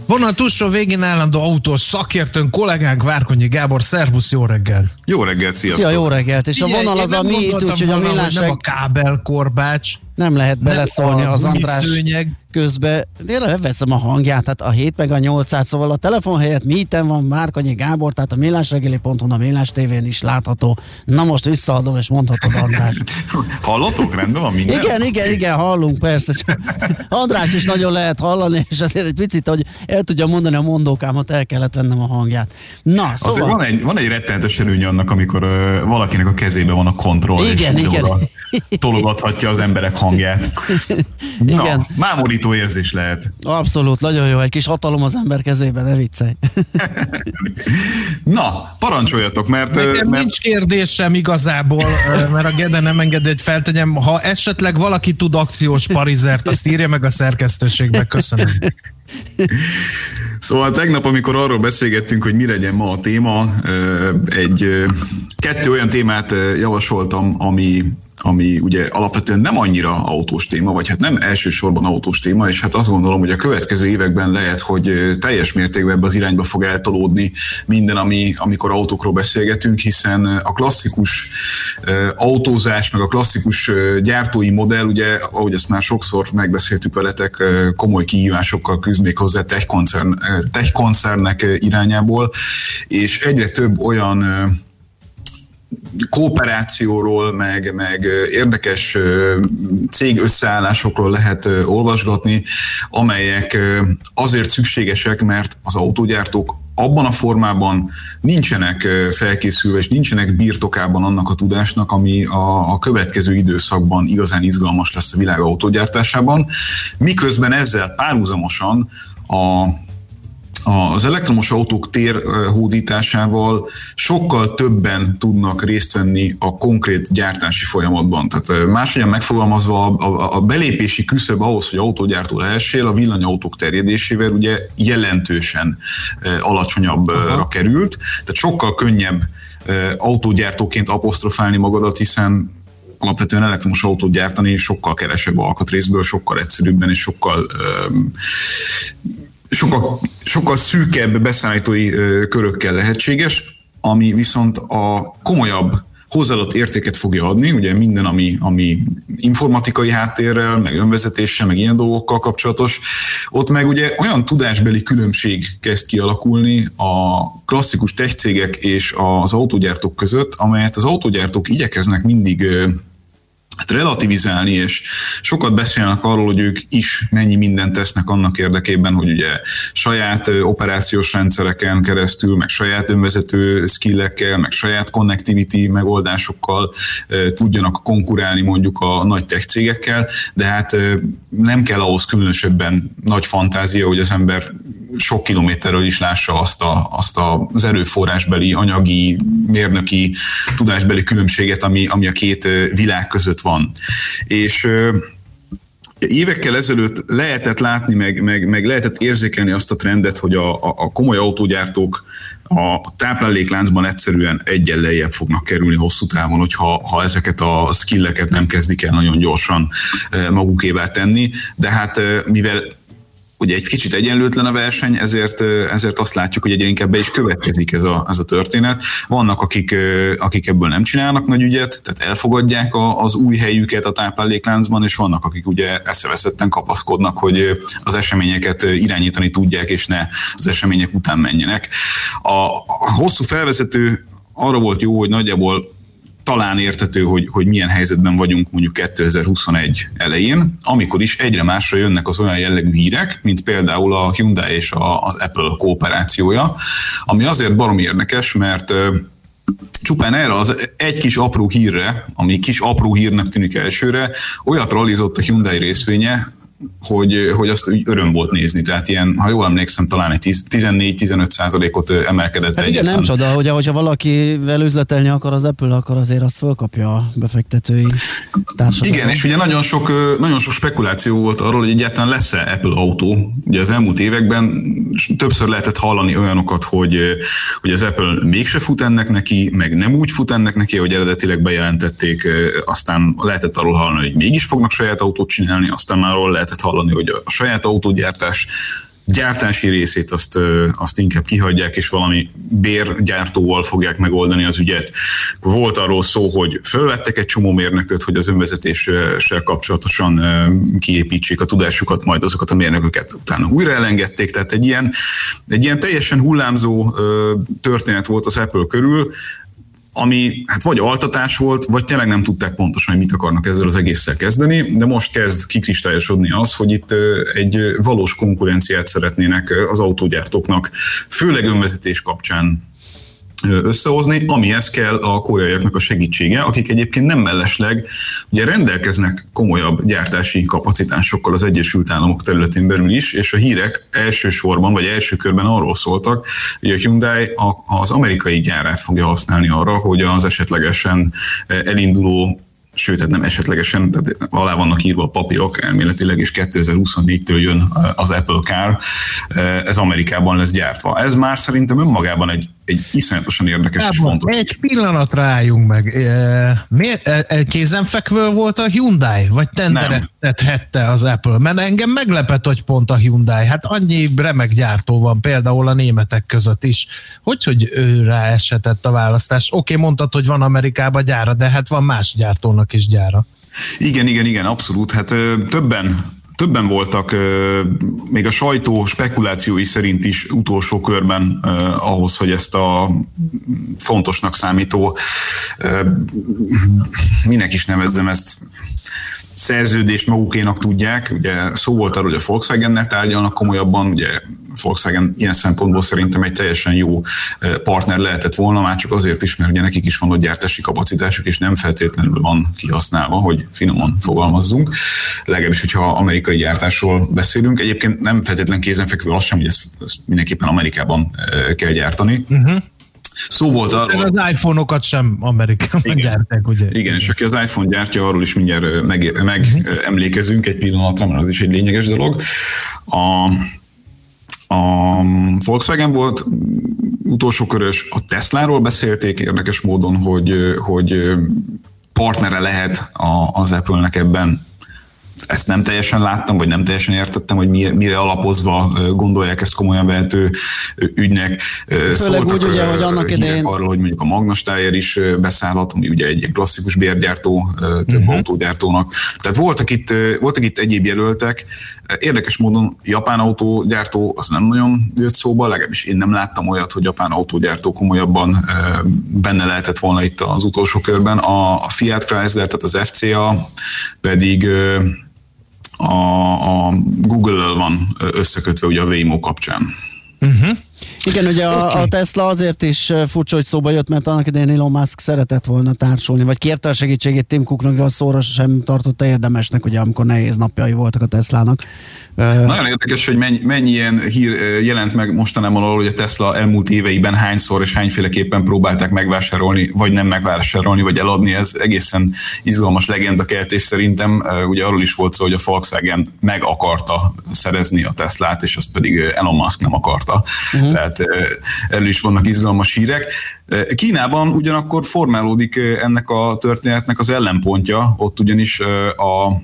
Vonal túlsó végén állandó autós szakértőnk, kollégánk Várkonyi Gábor, szervusz, jó reggel! Jó reggelt, sziasztok! Szia, jó reggelt! És a Figyelj, vonal én az a mi itt, úgyhogy a volna, hogy millás nem a kábelkorbács, Nem lehet beleszólni a az András gumiszőnyeg. közbe. De leveszem a hangját, tehát a 7 meg a 800, szóval a telefon helyett míten van Márkanyi Gábor, tehát a millásregeli.hu, a Millás TV-n is látható. Na most visszaadom, és mondhatod András. Hallottok? Rendben van minden? Igen, igen, igen, hallunk, persze. András is nagyon lehet hallani, és azért egy picit, hogy el tudja mondani a mondókámat, el kellett vennem a hangját. Na, Azért szóval... van egy, van egy rettenetes előny annak, amikor ö, valakinek a kezében van a kontroll, Igen, és igen. tologathatja az emberek hangját. Na, Igen. mámorító érzés lehet. Abszolút, nagyon jó, egy kis hatalom az ember kezében, ne viccelj. Na, parancsoljatok, mert... Nekem mert nincs kérdésem igazából, mert a Gede nem engedi, hogy feltegyem. Ha esetleg valaki tud akciós parizert, azt írja meg a szerkesztőségbe. Köszönöm. Szóval tegnap, amikor arról beszélgettünk, hogy mi legyen ma a téma, egy kettő olyan témát javasoltam, ami ami ugye alapvetően nem annyira autós téma, vagy hát nem elsősorban autós téma, és hát azt gondolom, hogy a következő években lehet, hogy teljes mértékben ebbe az irányba fog eltolódni minden, ami, amikor autókról beszélgetünk, hiszen a klasszikus autózás, meg a klasszikus gyártói modell, ugye, ahogy ezt már sokszor megbeszéltük veletek, komoly kihívásokkal küzd még hozzá tech, koncern, tech koncernek irányából, és egyre több olyan kooperációról, meg, meg érdekes cég összeállásokról lehet olvasgatni, amelyek azért szükségesek, mert az autógyártók abban a formában nincsenek felkészülve, és nincsenek birtokában annak a tudásnak, ami a, a következő időszakban igazán izgalmas lesz a világ autógyártásában, miközben ezzel párhuzamosan a az elektromos autók térhódításával sokkal többen tudnak részt venni a konkrét gyártási folyamatban. Tehát máshogyan megfogalmazva a, a, belépési küszöb ahhoz, hogy autógyártó lehessél, a villanyautók terjedésével ugye jelentősen alacsonyabbra Aha. került, tehát sokkal könnyebb autógyártóként apostrofálni magadat, hiszen alapvetően elektromos autót gyártani sokkal kevesebb alkatrészből, sokkal egyszerűbben és sokkal sokkal, sokkal szűkebb beszállítói körökkel lehetséges, ami viszont a komolyabb hozzáadott értéket fogja adni, ugye minden, ami, ami informatikai háttérrel, meg önvezetéssel, meg ilyen dolgokkal kapcsolatos, ott meg ugye olyan tudásbeli különbség kezd kialakulni a klasszikus tech cégek és az autógyártók között, amelyet az autógyártók igyekeznek mindig hát relativizálni, és sokat beszélnek arról, hogy ők is mennyi mindent tesznek annak érdekében, hogy ugye saját operációs rendszereken keresztül, meg saját önvezető skillekkel, meg saját connectivity megoldásokkal tudjanak konkurálni mondjuk a nagy tech cégekkel, de hát nem kell ahhoz különösebben nagy fantázia, hogy az ember sok kilométerről is lássa azt, a, azt az erőforrásbeli, anyagi, mérnöki, tudásbeli különbséget, ami, ami a két világ között van. És Évekkel ezelőtt lehetett látni, meg, meg, meg lehetett érzékelni azt a trendet, hogy a, a, komoly autógyártók a táplálékláncban egyszerűen egyen lejjebb fognak kerülni hosszú távon, hogyha ha ezeket a skilleket nem kezdik el nagyon gyorsan magukévá tenni. De hát mivel ugye egy kicsit egyenlőtlen a verseny, ezért, ezért azt látjuk, hogy egyre inkább be is következik ez a, ez a történet. Vannak, akik, akik ebből nem csinálnak nagy ügyet, tehát elfogadják a, az új helyüket a táplálékláncban, és vannak, akik ugye eszeveszetten kapaszkodnak, hogy az eseményeket irányítani tudják, és ne az események után menjenek. A, a hosszú felvezető arra volt jó, hogy nagyjából talán értető, hogy, hogy milyen helyzetben vagyunk mondjuk 2021 elején, amikor is egyre másra jönnek az olyan jellegű hírek, mint például a Hyundai és a, az Apple kooperációja, ami azért barom érdekes, mert csupán erre az egy kis apró hírre, ami kis apró hírnek tűnik elsőre, olyat realizott a Hyundai részvénye, hogy, hogy azt öröm volt nézni. Tehát ilyen, ha jól emlékszem, talán egy 14-15 százalékot emelkedett Hát igen, nem csoda, hogy hogyha valakivel üzletelni akar az Apple, akkor azért azt fölkapja a befektetői társadalom. Igen, és ugye nagyon sok, nagyon sok spekuláció volt arról, hogy egyáltalán lesz-e Apple autó. Ugye az elmúlt években többször lehetett hallani olyanokat, hogy, hogy az Apple mégse fut ennek neki, meg nem úgy fut ennek neki, hogy eredetileg bejelentették, aztán lehetett arról hallani, hogy mégis fognak saját autót csinálni, aztán már arról lehetett hallani, hogy a saját autógyártás gyártási részét azt, azt inkább kihagyják, és valami bérgyártóval fogják megoldani az ügyet. Volt arról szó, hogy fölvettek egy csomó mérnököt, hogy az önvezetéssel kapcsolatosan kiépítsék a tudásukat, majd azokat a mérnököket utána újra elengedték, tehát egy ilyen, egy ilyen teljesen hullámzó történet volt az Apple körül, ami hát vagy altatás volt, vagy tényleg nem tudták pontosan, hogy mit akarnak ezzel az egésszel kezdeni, de most kezd kikristályosodni az, hogy itt egy valós konkurenciát szeretnének az autógyártóknak, főleg önvezetés kapcsán összehozni, amihez kell a koreaiaknak a segítsége, akik egyébként nem mellesleg ugye rendelkeznek komolyabb gyártási kapacitásokkal az Egyesült Államok területén belül is, és a hírek elsősorban, vagy első körben arról szóltak, hogy a Hyundai az amerikai gyárát fogja használni arra, hogy az esetlegesen elinduló sőt, tehát nem esetlegesen, tehát alá vannak írva a papírok elméletileg, és 2024-től jön az Apple Car, ez Amerikában lesz gyártva. Ez már szerintem önmagában egy, egy iszonyatosan érdekes és Gábor, fontos. egy pillanatra álljunk meg. E, Miért e, kézenfekvő volt a Hyundai? Vagy tendereztethette az Apple? Mert engem meglepett, hogy pont a Hyundai. Hát annyi remek gyártó van, például a németek között is. Hogy, hogy ő rá esetett a választás? Oké, mondtad, hogy van Amerikában gyára, de hát van más gyártónak is gyára. Igen, igen, igen, abszolút. Hát ö, többen többen voltak, még a sajtó spekulációi szerint is utolsó körben ahhoz, hogy ezt a fontosnak számító, minek is nevezzem ezt, szerződést magukénak tudják. Ugye szó volt arról, hogy a Volkswagen-nek tárgyalnak komolyabban, ugye Volkswagen ilyen szempontból szerintem egy teljesen jó eh, partner lehetett volna, már csak azért is, mert ugye nekik is van ott gyártási kapacitásuk, és nem feltétlenül van kihasználva, hogy finoman fogalmazzunk. Legalábbis, hogyha amerikai gyártásról beszélünk. Egyébként nem feltétlenül kézenfekvő az sem, hogy ezt, ezt mindenképpen Amerikában eh, kell gyártani. Uh-huh. Szó volt arról... Az iPhone-okat sem Amerikában gyárták, ugye? Igen, és aki az iPhone gyártja, arról is mindjárt meg, uh-huh. egy pillanatra, mert az is egy lényeges dolog. A, a Volkswagen volt utolsó körös, a Tesláról beszélték érdekes módon, hogy, hogy partnere lehet az Apple-nek ebben ezt nem teljesen láttam, vagy nem teljesen értettem, hogy mire, mire alapozva gondolják ezt komolyan vehető ügynek. Főleg úgy, ugye, hogy annak idején... arról, hogy mondjuk a Magnas Tájer is beszállhat, ami ugye egy klasszikus bérgyártó, több uh-huh. autógyártónak. Tehát voltak itt, voltak itt egyéb jelöltek. Érdekes módon japán autógyártó az nem nagyon jött szóba, legalábbis én nem láttam olyat, hogy japán autógyártó komolyabban benne lehetett volna itt az utolsó körben. A Fiat Chrysler, tehát az FCA pedig a, a Google-lel van összekötve ugye a Waymo kapcsán. Uh-huh. Igen, ugye okay. a, a Tesla azért is furcsa, hogy szóba jött, mert annak idején Elon Musk szeretett volna társulni, vagy kérte a segítségét Tim Cooknak, de a szóra sem tartotta érdemesnek, ugye amikor nehéz napjai voltak a Teslának. Nagyon érdekes, hogy mennyi, mennyi ilyen hír jelent meg mostanában arról, hogy a Tesla elmúlt éveiben hányszor és hányféleképpen próbálták megvásárolni, vagy nem megvásárolni, vagy eladni. Ez egészen izgalmas legenda keltés szerintem. Ugye arról is volt szó, hogy a Volkswagen meg akarta szerezni a Teslát, és azt pedig Elon Musk nem akarta. Uh-huh. Tehát erről is vannak izgalmas hírek. Kínában ugyanakkor formálódik ennek a történetnek az ellenpontja, ott ugyanis a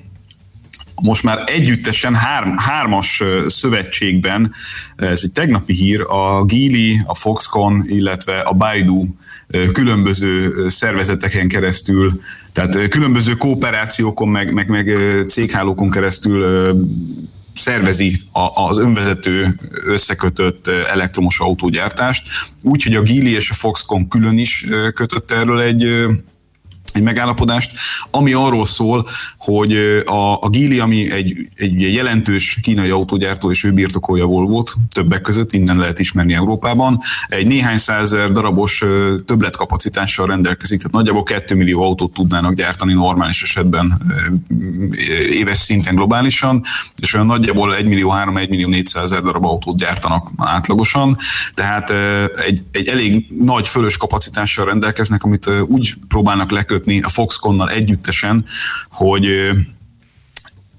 most már együttesen hár, hármas szövetségben, ez egy tegnapi hír, a Geely, a Foxconn, illetve a Baidu különböző szervezeteken keresztül, tehát különböző kooperációkon, meg, meg, meg céghálókon keresztül szervezi az önvezető összekötött elektromos autógyártást, úgyhogy a Geely és a Foxconn külön is kötött erről egy egy megállapodást, ami arról szól, hogy a, a Geely, ami egy, egy jelentős kínai autógyártó, és ő birtokolja Volvo-t, többek között innen lehet ismerni Európában, egy néhány százer darabos többletkapacitással rendelkezik, tehát nagyjából 2 millió autót tudnának gyártani normális esetben éves szinten globálisan, és olyan nagyjából 1 millió 3, 1 millió 400 ezer darab autót gyártanak átlagosan, tehát egy, egy elég nagy fölös kapacitással rendelkeznek, amit úgy próbálnak lekötni a Foxconnal együttesen, hogy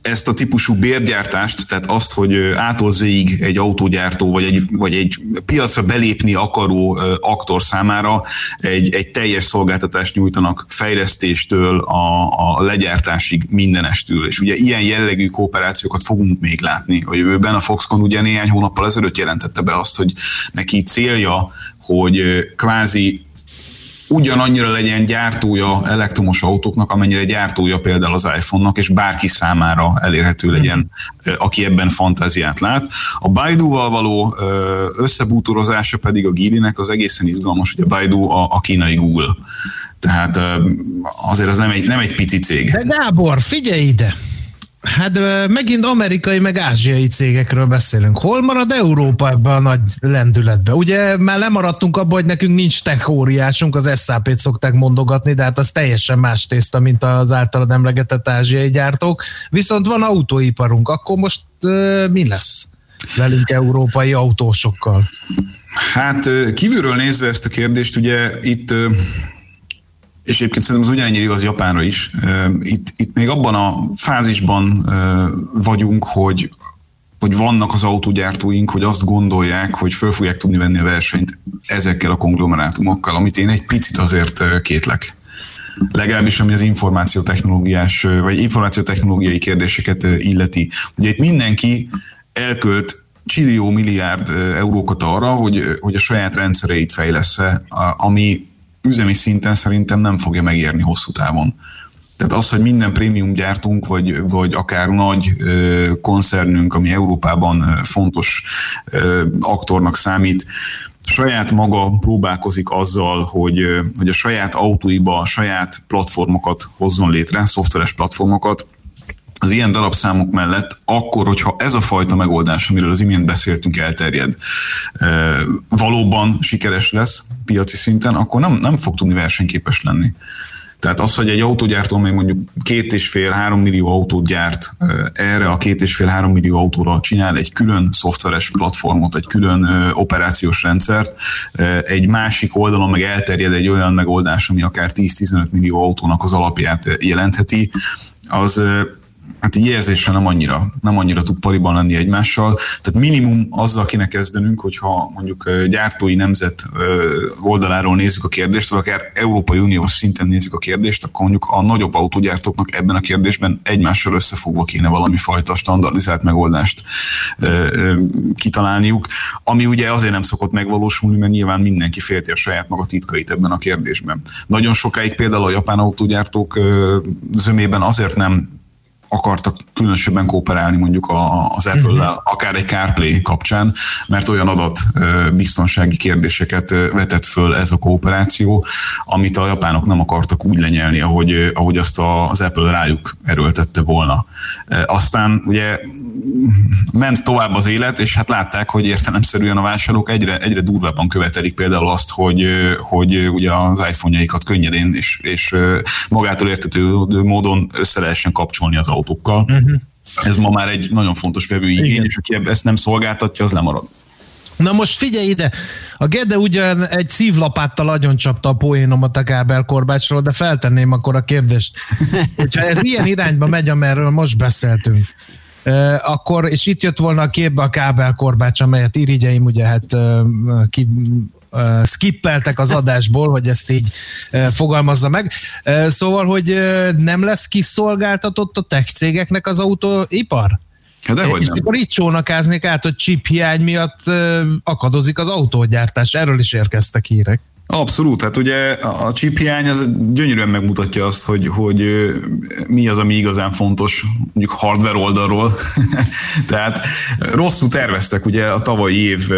ezt a típusú bérgyártást, tehát azt, hogy ától egy autógyártó vagy egy, vagy egy piacra belépni akaró aktor számára egy, egy teljes szolgáltatást nyújtanak fejlesztéstől a, a legyártásig mindenestül. És ugye ilyen jellegű kooperációkat fogunk még látni a jövőben. A Foxconn ugye néhány hónappal ezelőtt jelentette be azt, hogy neki célja, hogy kvázi ugyanannyira legyen gyártója elektromos autóknak, amennyire gyártója például az iPhone-nak, és bárki számára elérhető legyen, aki ebben fantáziát lát. A Baidu-val való összebútorozása pedig a Gilinek az egészen izgalmas, hogy a Baidu a, a kínai Google. Tehát azért ez nem egy, nem egy pici cég. De Gábor, figyelj ide! Hát megint amerikai, meg ázsiai cégekről beszélünk. Hol marad Európa ebben a nagy lendületben? Ugye már lemaradtunk abban, hogy nekünk nincs tech óriásunk, az SAP-t szokták mondogatni, de hát az teljesen más tészta, mint az általad emlegetett ázsiai gyártók. Viszont van autóiparunk, akkor most mi lesz velünk európai autósokkal? Hát kívülről nézve ezt a kérdést, ugye itt és egyébként szerintem az ugyanennyire igaz Japánra is. Itt, itt még abban a fázisban vagyunk, hogy hogy vannak az autógyártóink, hogy azt gondolják, hogy föl fogják tudni venni a versenyt ezekkel a konglomerátumokkal, amit én egy picit azért kétlek. Legalábbis ami az információtechnológiás, vagy információtechnológiai kérdéseket illeti. Ugye itt mindenki elkölt csillió milliárd eurókat arra, hogy, hogy a saját rendszereit fejlesz ami üzemi szinten szerintem nem fogja megérni hosszú távon. Tehát az, hogy minden prémium gyártunk, vagy, vagy akár nagy ö, koncernünk, ami Európában fontos ö, aktornak számít, saját maga próbálkozik azzal, hogy, hogy a saját autóiba a saját platformokat hozzon létre, szoftveres platformokat, az ilyen darabszámok mellett, akkor, hogyha ez a fajta megoldás, amiről az imént beszéltünk, elterjed, valóban sikeres lesz piaci szinten, akkor nem, nem fog tudni versenyképes lenni. Tehát az, hogy egy autógyártó még mondjuk két és fél, három millió autót gyárt, erre a két és fél, három millió autóra csinál egy külön szoftveres platformot, egy külön operációs rendszert, egy másik oldalon meg elterjed egy olyan megoldás, ami akár 10-15 millió autónak az alapját jelentheti, az hát így érzésre nem annyira, nem annyira tud pariban lenni egymással. Tehát minimum azzal kéne kezdenünk, hogyha mondjuk gyártói nemzet oldaláról nézzük a kérdést, vagy akár Európai Uniós szinten nézzük a kérdést, akkor mondjuk a nagyobb autógyártóknak ebben a kérdésben egymással összefogva kéne valami fajta standardizált megoldást kitalálniuk, ami ugye azért nem szokott megvalósulni, mert nyilván mindenki félti a saját maga titkait ebben a kérdésben. Nagyon sokáig például a japán autógyártók zömében azért nem akartak különösebben kooperálni mondjuk az Apple-lel, uh-huh. akár egy CarPlay kapcsán, mert olyan adat biztonsági kérdéseket vetett föl ez a kooperáció, amit a japánok nem akartak úgy lenyelni, ahogy, ahogy azt az Apple rájuk erőltette volna. Aztán ugye ment tovább az élet, és hát látták, hogy értelemszerűen a vásárlók egyre, egyre durvábban követelik például azt, hogy, hogy ugye az iPhone-jaikat könnyedén és, és magától értető módon össze lehessen kapcsolni az autókkal. Uh-huh. Ez ma már egy nagyon fontos vevőigény, és aki ezt nem szolgáltatja, az lemarad. Na most figyelj ide, a Gede ugyan egy szívlapáttal agyon csapta a poénomat a Kábel Korbácsról, de feltenném akkor a kérdést. Hogyha ez ilyen irányba megy, amerről most beszéltünk, akkor, és itt jött volna a képbe a Kábel Korbács, amelyet irigyeim ugye hát ki, uh, skippeltek az adásból, hogy ezt így uh, fogalmazza meg. Uh, szóval, hogy uh, nem lesz kiszolgáltatott a tech cégeknek az autóipar? Hát de és akkor itt csónakáznék át, hogy chip hiány miatt uh, akadozik az autógyártás. Erről is érkeztek hírek. Abszolút, hát ugye a chip hiány az gyönyörűen megmutatja azt, hogy, hogy mi az, ami igazán fontos, mondjuk hardware oldalról. Tehát rosszul terveztek ugye a tavalyi év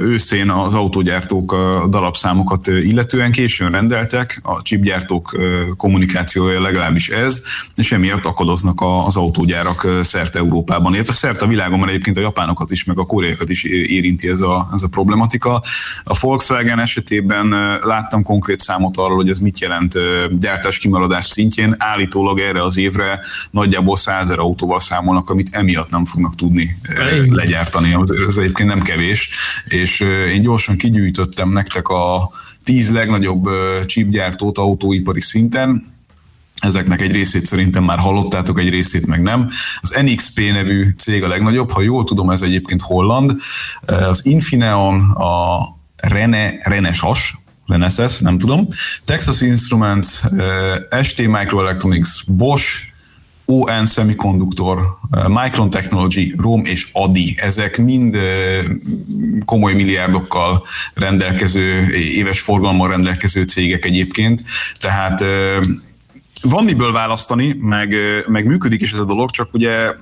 őszén az autógyártók a darabszámokat illetően későn rendeltek, a chipgyártók kommunikációja legalábbis ez, és emiatt akadoznak az autógyárak szerte Európában, illetve szerte a világon, mert egyébként a japánokat is, meg a koreaiakat is érinti ez a, ez a problematika. A Volkswagen esetében láttam konkrét számot arról, hogy ez mit jelent gyártás kimaradás szintjén. Állítólag erre az évre nagyjából 100 autóval számolnak, amit emiatt nem fognak tudni legyártani. Ez egyébként nem kevés. És én gyorsan kigyűjtöttem nektek a tíz legnagyobb chipgyártót autóipari szinten, Ezeknek egy részét szerintem már hallottátok, egy részét meg nem. Az NXP nevű cég a legnagyobb, ha jól tudom, ez egyébként holland. Az Infineon, a Rene, Renesas, Renesas, nem tudom, Texas Instruments, eh, ST Microelectronics, Bosch, ON Semiconductor, eh, Micron Technology, ROM és ADI, ezek mind eh, komoly milliárdokkal rendelkező, éves forgalommal rendelkező cégek egyébként, tehát eh, van miből választani, meg, meg működik is ez a dolog, csak ugye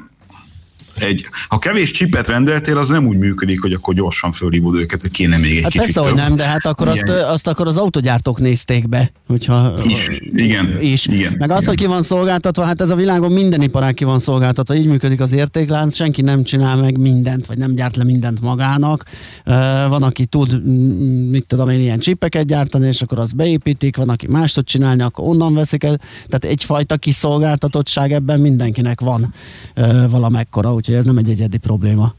egy, ha kevés csipet rendeltél, az nem úgy működik, hogy akkor gyorsan fölhívod őket, hogy kéne még egy Hát kicsit persze, hogy több. nem, de hát akkor azt, azt akkor az autogyártók nézték be, hogyha... Is, igen. is. igen Meg az, igen. hogy ki van szolgáltatva, hát ez a világon minden iparág ki van szolgáltatva, így működik az értéklánc, senki nem csinál meg mindent, vagy nem gyárt le mindent magának. Van, aki tud, mit tudom én, ilyen csipeket gyártani, és akkor azt beépítik, van, aki más tud csinálni, akkor onnan veszik el. Tehát egyfajta kiszolgáltatottság ebben mindenkinek van valamekkora, úgyhogy ez nem egy egyedi probléma.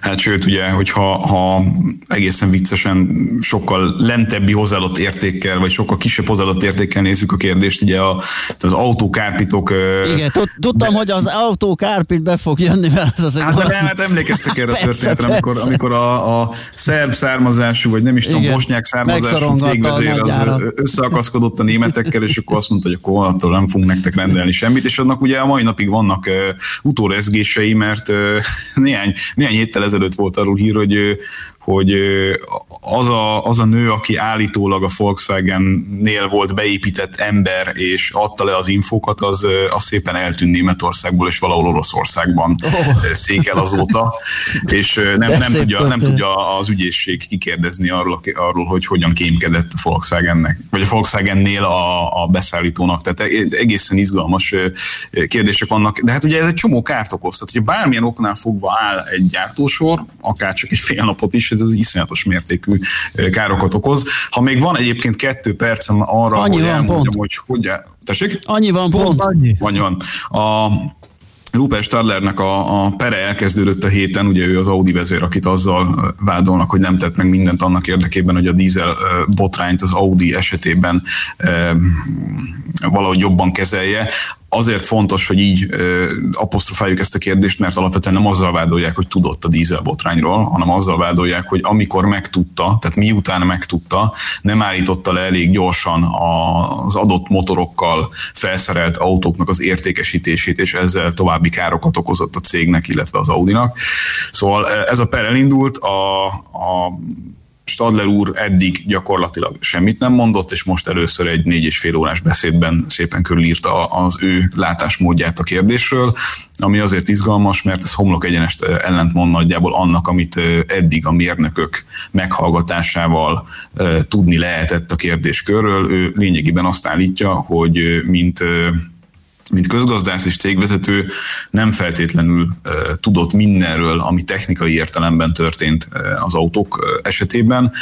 Hát sőt, ugye, hogyha ha egészen viccesen sokkal lentebbi hozzáadott értékkel, vagy sokkal kisebb hozzáadott értékkel nézzük a kérdést, ugye a, az autókárpitok... Igen, tud- tudtam, hogy az autó kárpit be fog jönni, mert az az Hát, de nem, hát emlékeztek erre a történetre, amikor, amikor a, a szerb származású, vagy nem is tudom, Igen. bosnyák származású cégvezér az összeakaszkodott a németekkel, és akkor azt mondta, hogy akkor attól nem fogunk nektek rendelni semmit, és annak ugye a mai napig vannak uh, utórezgései, mert uh, néhány, néhány héttel ezelőtt volt arról hír, hogy, hogy az a, az a nő, aki állítólag a Volkswagen-nél volt beépített ember, és adta le az infókat, az, az szépen eltűnt Németországból, és valahol Oroszországban oh. székel azóta, és nem, nem, tudja, nem tudja az ügyészség kikérdezni arról, arról, hogy hogyan kémkedett a Volkswagennek, vagy a Volkswagennél a, a beszállítónak. Tehát e- egészen izgalmas kérdések vannak. De hát ugye ez egy csomó kárt okoz. Tehát, hogyha bármilyen oknál fogva áll egy gyártósor, akár csak egy fél napot is, ez az iszonyatos mértékű károkat okoz. Ha még van egyébként kettő percem arra, Annyi hogy van, elmondjam, pont. hogy hogy... Tessék? Annyi van pont. Annyi. Van, van. A Rupert Stadlernek a, a pere elkezdődött a héten, ugye ő az Audi vezér, akit azzal vádolnak, hogy nem tett meg mindent annak érdekében, hogy a dízel botrányt az Audi esetében ö, valahogy jobban kezelje. Azért fontos, hogy így ö, apostrofáljuk ezt a kérdést, mert alapvetően nem azzal vádolják, hogy tudott a dízel botrányról, hanem azzal vádolják, hogy amikor megtudta, tehát miután megtudta, nem állította le elég gyorsan az adott motorokkal felszerelt autóknak az értékesítését, és ezzel további károkat okozott a cégnek, illetve az Audinak. Szóval ez a per elindult, a, a Stadler úr eddig gyakorlatilag semmit nem mondott, és most először egy négy és fél órás beszédben szépen körülírta az ő látásmódját a kérdésről, ami azért izgalmas, mert ez homlok egyenest ellentmond nagyjából annak, amit eddig a mérnökök meghallgatásával tudni lehetett a kérdéskörről. Ő lényegében azt állítja, hogy mint mint közgazdász és cégvezető nem feltétlenül tudott mindenről, ami technikai értelemben történt az autók esetében,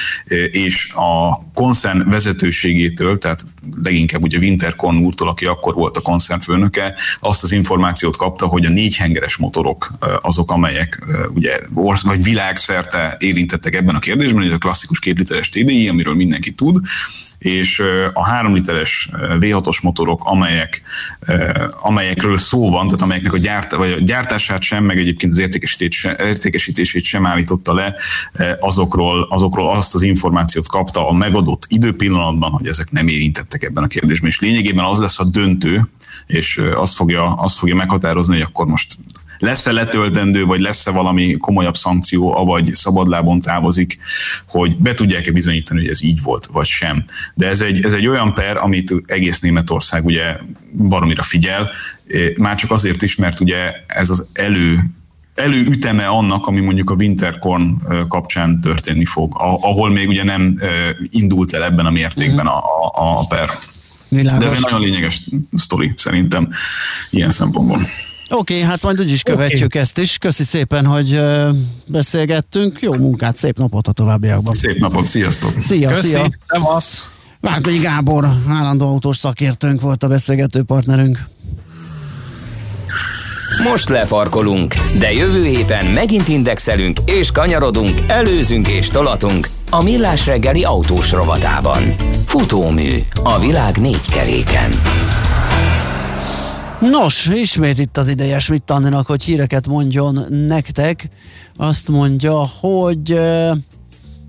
és a koncern vezetőségétől, tehát leginkább ugye Winterkorn úrtól, aki akkor volt a koncern főnöke, azt az információt kapta, hogy a négyhengeres motorok uh, azok, amelyek ugye orsz, vagy világszerte érintettek ebben a kérdésben, ez a klasszikus két literes TDI, amiről mindenki tud, és a 3 literes ö, V6-os motorok, amelyek, amelyekről szó van, tehát amelyeknek a, gyárt, vagy a gyártását sem, meg egyébként az értékesítését sem, állította le, azokról, azokról azt az információt kapta a megadott időpillanatban, hogy ezek nem érintettek ebben a kérdésben, és lényegében az lesz a döntő, és azt fogja, azt fogja meghatározni, hogy akkor most lesz-e letöltendő, vagy lesz-e valami komolyabb szankció, avagy szabadlábon távozik, hogy be tudják-e bizonyítani, hogy ez így volt, vagy sem. De ez egy, ez egy olyan per, amit egész Németország ugye baromira figyel, már csak azért is, mert ugye ez az elő előüteme annak, ami mondjuk a Winterkorn kapcsán történni fog, ahol még ugye nem indult el ebben a mértékben a, a, a per. Világos. De ez egy nagyon lényeges sztori szerintem ilyen szempontból. Oké, okay, hát majd úgyis követjük okay. ezt is. Köszi szépen, hogy beszélgettünk. Jó munkát, szép napot a továbbiakban. Szép napot, sziasztok! Szia, Köszi, szia! szevasz! Várkonyi Gábor, állandó autós szakértőnk volt a beszélgető partnerünk. Most lefarkolunk, de jövő héten megint indexelünk és kanyarodunk, előzünk és tolatunk a Millás reggeli autós rovatában. Futómű a világ négy keréken. Nos, ismét itt az ideje Schmidt Anninak, hogy híreket mondjon nektek. Azt mondja, hogy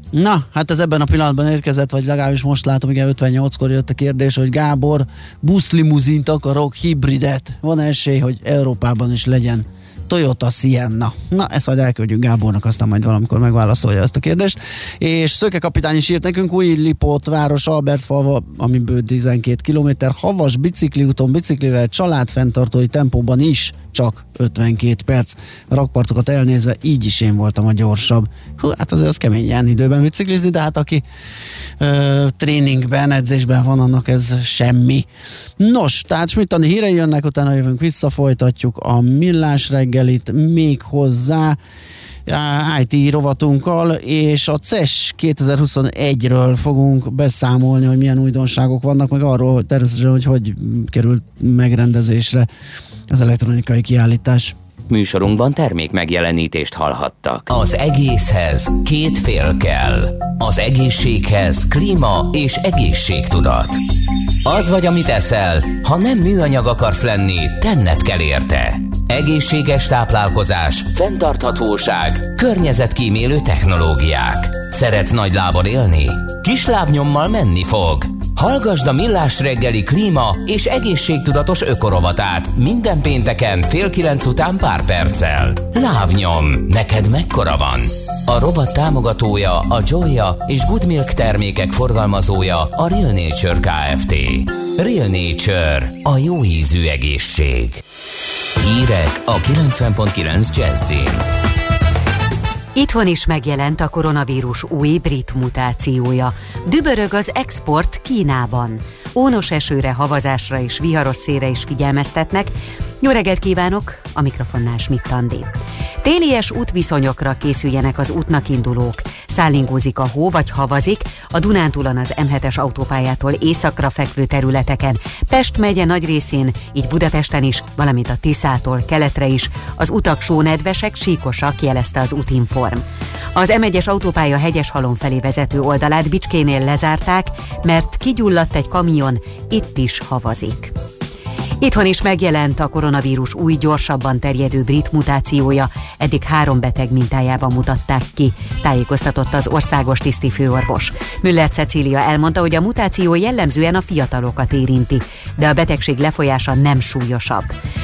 Na, hát ez ebben a pillanatban érkezett, vagy legalábbis most látom, igen, 58-kor jött a kérdés, hogy Gábor, buszlimuzint akarok, hibridet. Van esély, hogy Európában is legyen Toyota Sienna. Na, ezt majd elküldjük Gábornak, aztán majd valamikor megválaszolja ezt a kérdést. És Szöke kapitány is írt nekünk, új Lipót város, ami bő 12 km, havas bicikliúton, biciklivel, családfenntartói tempóban is csak 52 perc. Rakpartokat elnézve, így is én voltam a gyorsabb. Hú, hát azért az kemény ilyen időben biciklizni, de hát aki ö, tréningben, edzésben van, annak ez semmi. Nos, tehát Smittani hírei jönnek, utána jövünk vissza, folytatjuk a millás reggelit még hozzá IT rovatunkkal, és a CES 2021-ről fogunk beszámolni, hogy milyen újdonságok vannak, meg arról hogy természetesen, hogy hogy került megrendezésre az elektronikai kiállítás. Műsorunkban termék megjelenítést hallhattak. Az egészhez két fél kell. Az egészséghez klíma és egészségtudat. Az vagy, amit eszel, ha nem műanyag akarsz lenni, tenned kell érte. Egészséges táplálkozás, fenntarthatóság, környezetkímélő technológiák. Szeretsz nagy lábon élni? Kis lábnyommal menni fog. Hallgasd a Millás reggeli klíma és egészségtudatos ökorovatát minden pénteken fél kilenc után pár perccel. Lábnyom, neked mekkora van? A rovat támogatója a Joya és Good Milk termékek forgalmazója a Real Nature Kft. Real Nature, a jó ízű egészség. Hírek a 90.9 Jazzin. Itthon is megjelent a koronavírus új brit mutációja. Dübörög az export Kínában. Ónos esőre, havazásra és viharos szélre is figyelmeztetnek. Jó reggelt kívánok! A mikrofonnál Schmidt Andi. Télies útviszonyokra készüljenek az útnak indulók. Szállingózik a hó vagy havazik, a Dunántúlon az M7-es autópályától északra fekvő területeken, Pest megye nagy részén, így Budapesten is, valamint a Tiszától keletre is, az utak sónedvesek, síkosak, jelezte az útinform. Az M1-es autópálya hegyes halom felé vezető oldalát Bicskénél lezárták, mert kigyulladt egy kamion, itt is havazik. Itthon is megjelent a koronavírus új, gyorsabban terjedő brit mutációja, eddig három beteg mintájában mutatták ki, tájékoztatott az országos tisztifőorvos. Müller Cecília elmondta, hogy a mutáció jellemzően a fiatalokat érinti, de a betegség lefolyása nem súlyosabb.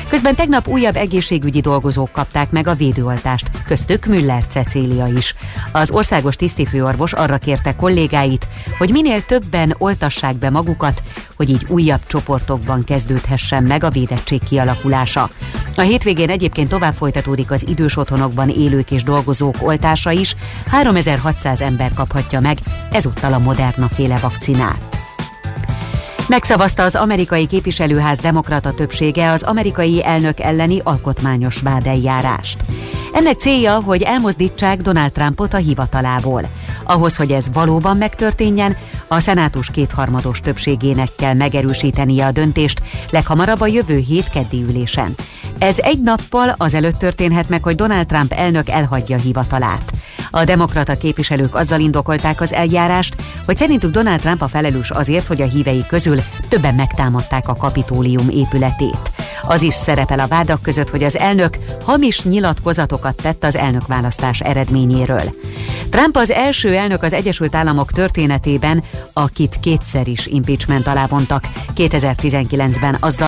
Közben tegnap újabb egészségügyi dolgozók kapták meg a védőoltást, köztük Müller Cecília is. Az országos tisztifőorvos arra kérte kollégáit, hogy minél többen oltassák be magukat, hogy így újabb csoportokban kezdődhessen meg a védettség kialakulása. A hétvégén egyébként tovább folytatódik az idős otthonokban élők és dolgozók oltása is, 3600 ember kaphatja meg ezúttal a Moderna féle vakcinát. Megszavazta az amerikai képviselőház demokrata többsége az amerikai elnök elleni alkotmányos vádeljárást. Ennek célja, hogy elmozdítsák Donald Trumpot a hivatalából. Ahhoz, hogy ez valóban megtörténjen, a szenátus kétharmados többségének kell megerősítenie a döntést leghamarabb a jövő hét keddi ülésen. Ez egy nappal azelőtt történhet meg, hogy Donald Trump elnök elhagyja hivatalát. A demokrata képviselők azzal indokolták az eljárást, hogy szerintük Donald Trump a felelős azért, hogy a hívei közül többen megtámadták a kapitólium épületét. Az is szerepel a vádak között, hogy az elnök hamis nyilatkozatokat tett az elnökválasztás eredményéről. Trump az első elnök az Egyesült Államok történetében, akit kétszer is impeachment alá vontak. 2019-ben azzal,